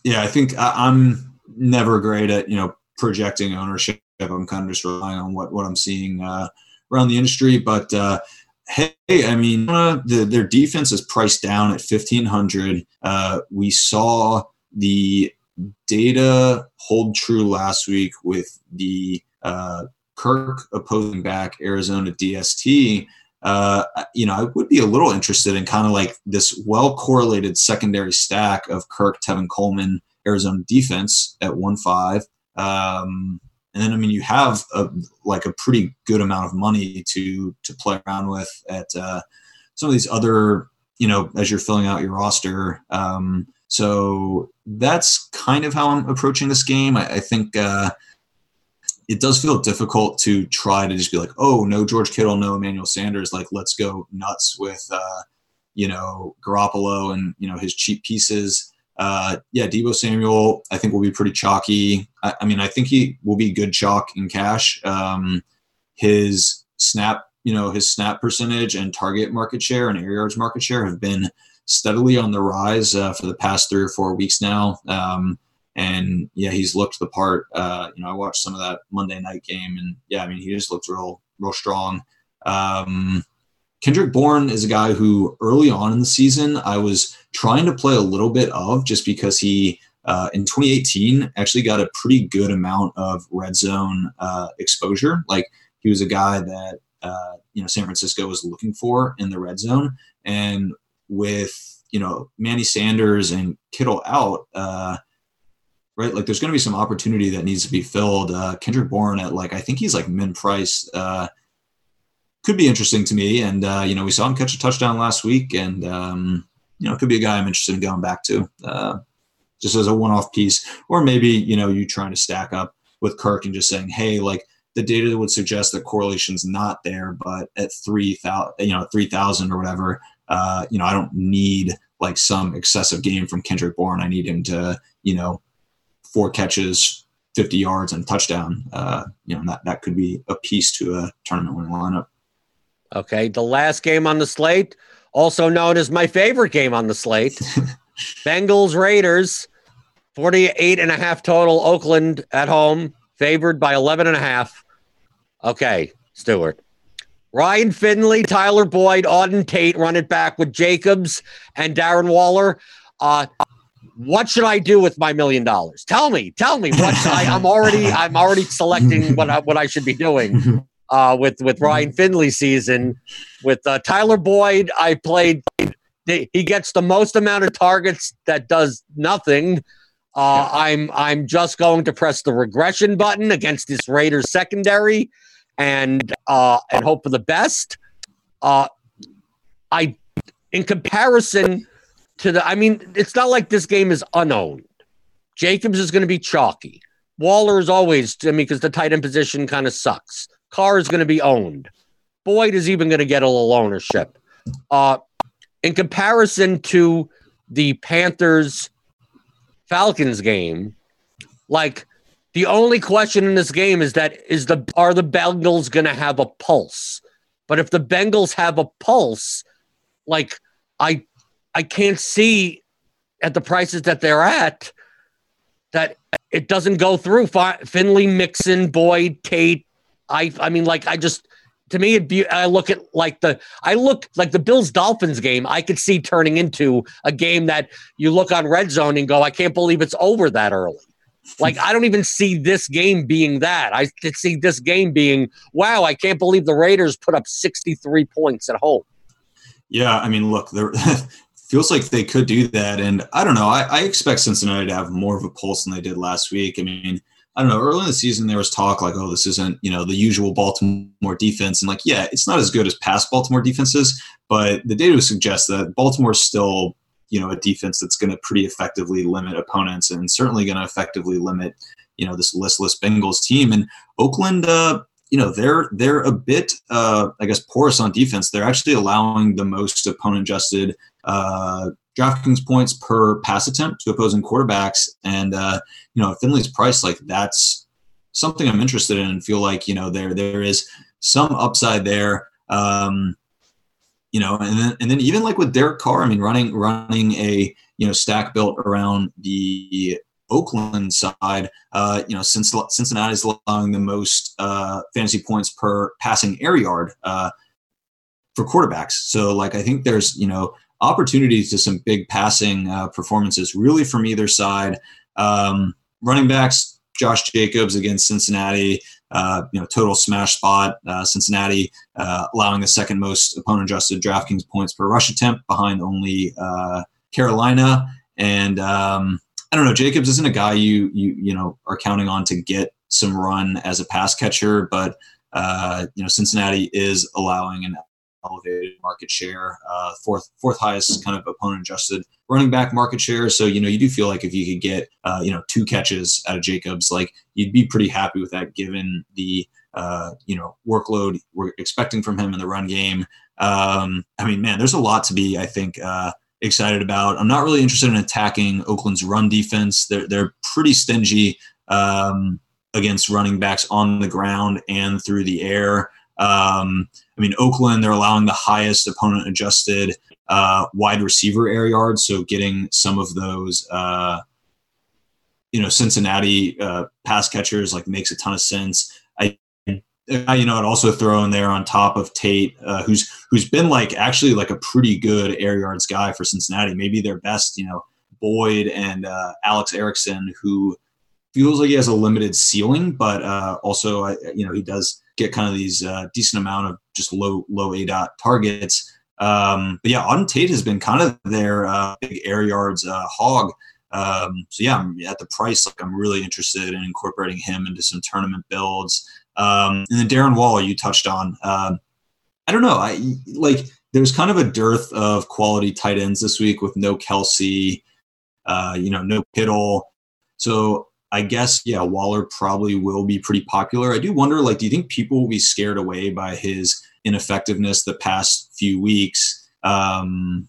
yeah, I think I, am never great at you know projecting ownership. I'm kind of just relying on what what I'm seeing uh, around the industry, but. Uh, hey, I mean, uh, the, their defense is priced down at 1500. Uh, we saw the data hold true last week with the uh, Kirk opposing back Arizona DST. Uh, you know, I would be a little interested in kind of like this well correlated secondary stack of Kirk, Tevin Coleman, Arizona defense at one five. Um, and then I mean, you have a, like a pretty good amount of money to to play around with at uh, some of these other, you know, as you're filling out your roster. Um, so that's kind of how I'm approaching this game. I, I think uh, it does feel difficult to try to just be like, oh, no George Kittle, no Emmanuel Sanders. Like, let's go nuts with, uh, you know, Garoppolo and, you know, his cheap pieces. Uh, yeah, Deebo Samuel, I think will be pretty chalky. I, I mean, I think he will be good chalk in cash. Um, his snap, you know, his snap percentage and target market share and air yards market share have been – steadily on the rise uh, for the past three or four weeks now. Um, and yeah, he's looked the part. Uh, you know, I watched some of that Monday night game, and yeah, I mean, he just looked real, real strong. Um, Kendrick Bourne is a guy who early on in the season I was trying to play a little bit of just because he uh, in 2018 actually got a pretty good amount of red zone uh, exposure. Like he was a guy that uh, you know San Francisco was looking for in the red zone, and with you know Manny Sanders and Kittle out, uh, right? Like there's going to be some opportunity that needs to be filled. Uh, Kendrick Bourne at like I think he's like min price. Uh, could be interesting to me, and uh, you know we saw him catch a touchdown last week, and um, you know could be a guy I'm interested in going back to, uh, just as a one-off piece, or maybe you know you trying to stack up with Kirk and just saying, hey, like the data would suggest that correlation's not there, but at three thousand, you know, three thousand or whatever, uh, you know, I don't need like some excessive game from Kendrick Bourne. I need him to, you know, four catches, 50 yards and touchdown. Uh, you know, that, that could be a piece to a tournament winning lineup. Okay. The last game on the slate, also known as my favorite game on the slate, Bengals Raiders, 48 and a half total. Oakland at home, favored by 11 and a half. Okay, Stewart. Ryan Finley, Tyler Boyd, Auden Tate run it back with Jacobs and Darren Waller. Uh, what should I do with my million dollars? Tell me, tell me. What I, am already, I'm already selecting what I, what I should be doing uh, with with Ryan Finley season. With uh, Tyler Boyd, I played. He gets the most amount of targets that does nothing. Uh, I'm I'm just going to press the regression button against this Raiders secondary and uh, and hope for the best. Uh, I, in comparison to the, I mean, it's not like this game is unowned. Jacobs is going to be chalky. Waller is always, I mean, because the tight end position kind of sucks. Carr is going to be owned. Boyd is even going to get a little ownership. Uh, in comparison to the Panthers Falcons game, like the only question in this game is that is the are the Bengals going to have a pulse? But if the Bengals have a pulse, like I I can't see at the prices that they're at that it doesn't go through. Finley, Mixon, Boyd, Tate. I I mean, like I just to me, it be, I look at like the I look like the Bills Dolphins game. I could see turning into a game that you look on red zone and go, I can't believe it's over that early. Like I don't even see this game being that. I could see this game being, wow, I can't believe the Raiders put up 63 points at home. Yeah, I mean, look, there feels like they could do that, and I don't know. I, I expect Cincinnati to have more of a pulse than they did last week. I mean, I don't know. Early in the season, there was talk like, "Oh, this isn't you know the usual Baltimore defense," and like, yeah, it's not as good as past Baltimore defenses, but the data would suggest that Baltimore's still you know a defense that's going to pretty effectively limit opponents and certainly going to effectively limit you know this listless Bengals team. And Oakland, uh, you know, they're they're a bit, uh, I guess, porous on defense. They're actually allowing the most opponent adjusted uh, DraftKings points per pass attempt to opposing quarterbacks. And uh, you know, Finley's price, like that's something I'm interested in, and feel like you know there there is some upside there. Um, you know, and then and then even like with Derek Carr, I mean, running running a you know stack built around the Oakland side, uh, you know, since Cincinnati is allowing the most uh, fantasy points per passing air yard uh, for quarterbacks. So, like, I think there's you know opportunities to some big passing uh, performances, really from either side. Um, running backs, Josh Jacobs against Cincinnati, uh, you know, total smash spot. Uh, Cincinnati uh, allowing the second most opponent adjusted DraftKings points per rush attempt behind only uh, Carolina. And um, I don't know, Jacobs isn't a guy you you you know are counting on to get some run as a pass catcher, but uh, you know Cincinnati is allowing an elevated market share, uh, fourth fourth highest kind of opponent adjusted running back market share. So you know you do feel like if you could get uh, you know two catches out of Jacobs, like you'd be pretty happy with that given the uh, you know workload we're expecting from him in the run game. Um, I mean, man, there's a lot to be I think uh, excited about. I'm not really interested in attacking Oakland's run defense. They're they're pretty stingy. Um, against running backs on the ground and through the air. Um, I mean, Oakland, they're allowing the highest opponent adjusted uh, wide receiver air yards. So getting some of those, uh, you know, Cincinnati uh, pass catchers like makes a ton of sense. I, you know, I'd also throw in there on top of Tate, uh, who's who's been like actually like a pretty good air yards guy for Cincinnati, maybe their best. You know, Boyd and uh, Alex Erickson, who feels like he has a limited ceiling, but uh, also, you know, he does get kind of these uh, decent amount of just low low aDOT targets. Um, but yeah, Auden Tate has been kind of their uh, big air yards uh, hog. Um, so yeah, I'm at the price. Like I'm really interested in incorporating him into some tournament builds. Um, and then Darren Waller, you touched on. Um, I don't know. I like there's kind of a dearth of quality tight ends this week with no Kelce, uh, you know, no Kittle. So I guess yeah, Waller probably will be pretty popular. I do wonder, like, do you think people will be scared away by his ineffectiveness the past few weeks? Um,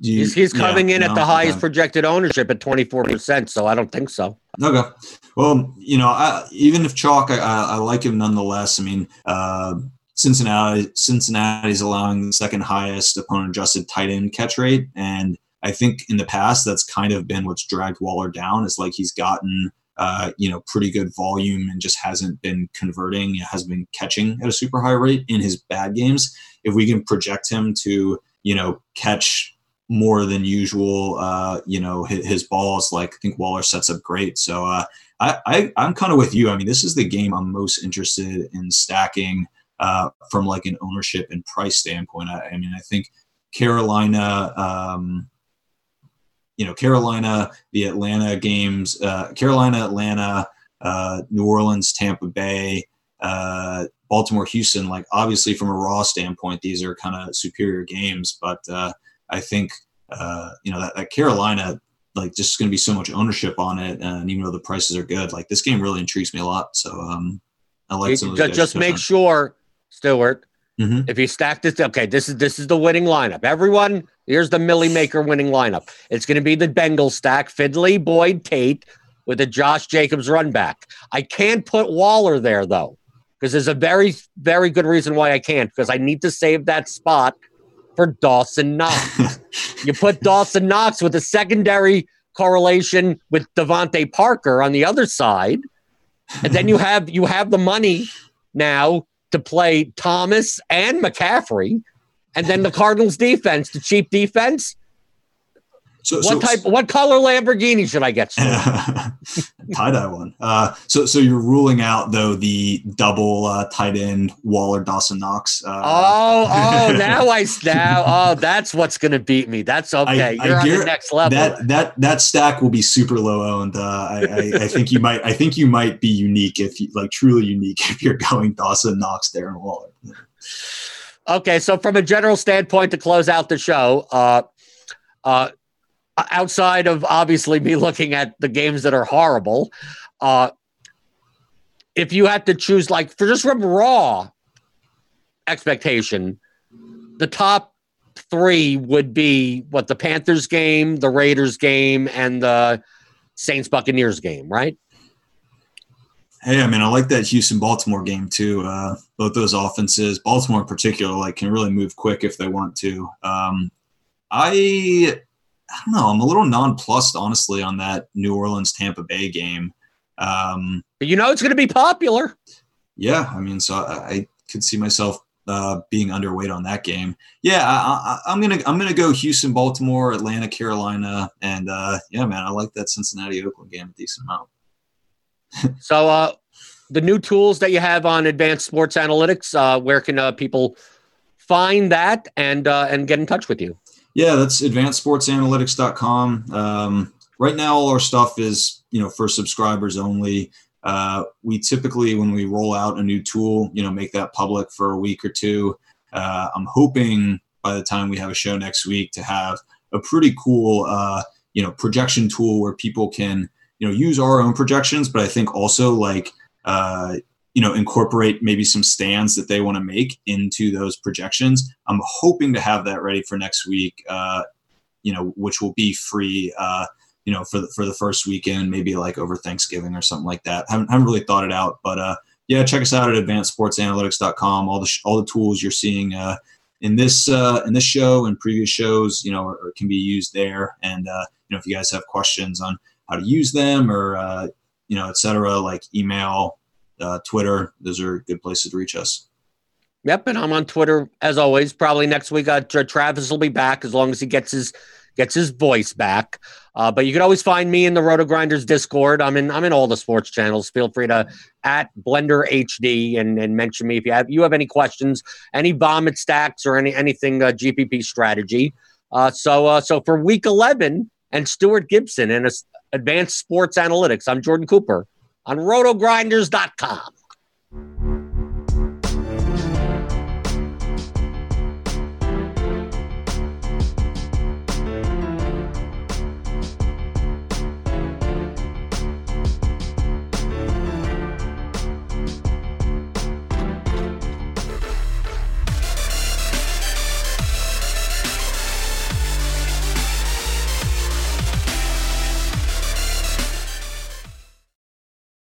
you, he's, he's coming yeah, in no, at the highest okay. projected ownership at 24%, so I don't think so. Okay. Well, you know, I, even if chalk, I, I, like him nonetheless. I mean, uh, Cincinnati Cincinnati's allowing the second highest opponent adjusted tight end catch rate, and I think in the past that's kind of been what's dragged Waller down. Is like he's gotten uh, you know, pretty good volume and just hasn't been converting, has been catching at a super high rate in his bad games. If we can project him to, you know, catch more than usual, uh, you know, his, his, balls, like I think Waller sets up great. So uh, I, I, I'm kind of with you. I mean, this is the game I'm most interested in stacking uh, from like an ownership and price standpoint. I, I mean, I think Carolina, um, you know Carolina, the Atlanta games, uh, Carolina, Atlanta, uh, New Orleans, Tampa Bay, uh, Baltimore, Houston. Like obviously from a raw standpoint, these are kind of superior games, but uh, I think uh, you know that, that Carolina like just going to be so much ownership on it, and even though the prices are good, like this game really intrigues me a lot. So um, I like some just, just make sure, Stewart, Mm-hmm. If you stack this, okay, this is this is the winning lineup. Everyone, here's the Milly Maker winning lineup. It's going to be the Bengal stack: Finley, Boyd, Tate, with a Josh Jacobs run back. I can't put Waller there though, because there's a very very good reason why I can't. Because I need to save that spot for Dawson Knox. you put Dawson Knox with a secondary correlation with DeVante Parker on the other side, and then you have you have the money now to play Thomas and McCaffrey, and then the Cardinals defense, the cheap defense. So, what so, type? What color Lamborghini should I get? tie dye one. Uh, so, so you're ruling out though the double uh, tight end Waller Dawson Knox. Uh, oh, oh, now I now. Oh, that's what's going to beat me. That's okay. I, you're I on the next level. That that that stack will be super low owned. Uh, I, I, I think you might. I think you might be unique if you like truly unique if you're going Dawson Knox, Darren Waller. Okay, so from a general standpoint, to close out the show, uh, uh, outside of obviously me looking at the games that are horrible, uh, if you had to choose, like for just from raw expectation, the top three would be what the Panthers game, the Raiders game, and the Saints Buccaneers game, right? Hey, I mean, I like that Houston Baltimore game too. Uh, both those offenses, Baltimore in particular, like can really move quick if they want to. Um, I I don't know. I'm a little nonplussed, honestly, on that New Orleans Tampa Bay game. Um, you know, it's going to be popular. Yeah, I mean, so I, I could see myself uh, being underweight on that game. Yeah, I, am gonna I'm gonna go Houston, Baltimore, Atlanta, Carolina, and uh, yeah, man, I like that Cincinnati Oakland game a decent amount. So, uh, the new tools that you have on Advanced Sports Analytics, uh, where can uh, people find that and uh, and get in touch with you? Yeah, that's advancedsportsanalytics.com. Um, right now, all our stuff is you know for subscribers only. Uh, we typically, when we roll out a new tool, you know, make that public for a week or two. Uh, I'm hoping by the time we have a show next week to have a pretty cool, you know, projection tool where people can, you know, use our own projections, but I think also like, uh, you know incorporate maybe some stands that they want to make into those projections. I'm hoping to have that ready for next week uh, you know which will be free uh, you know for the, for the first weekend maybe like over thanksgiving or something like that. Haven't, haven't really thought it out but uh, yeah check us out at advancedsportsanalytics.com all the sh- all the tools you're seeing uh, in this uh, in this show and previous shows you know can be used there. And uh, you know if you guys have questions on how to use them or uh, you know etc like email uh, Twitter. Those are good places to reach us. Yep, and I'm on Twitter as always. Probably next week, uh, Travis will be back as long as he gets his gets his voice back. Uh, but you can always find me in the RotoGrinders Discord. I'm in I'm in all the sports channels. Feel free to at Blender HD and, and mention me if you have you have any questions, any vomit stacks or any anything uh, GPP strategy. Uh, so uh, so for week 11 and Stewart Gibson and Advanced Sports Analytics, I'm Jordan Cooper on rotogrinders.com.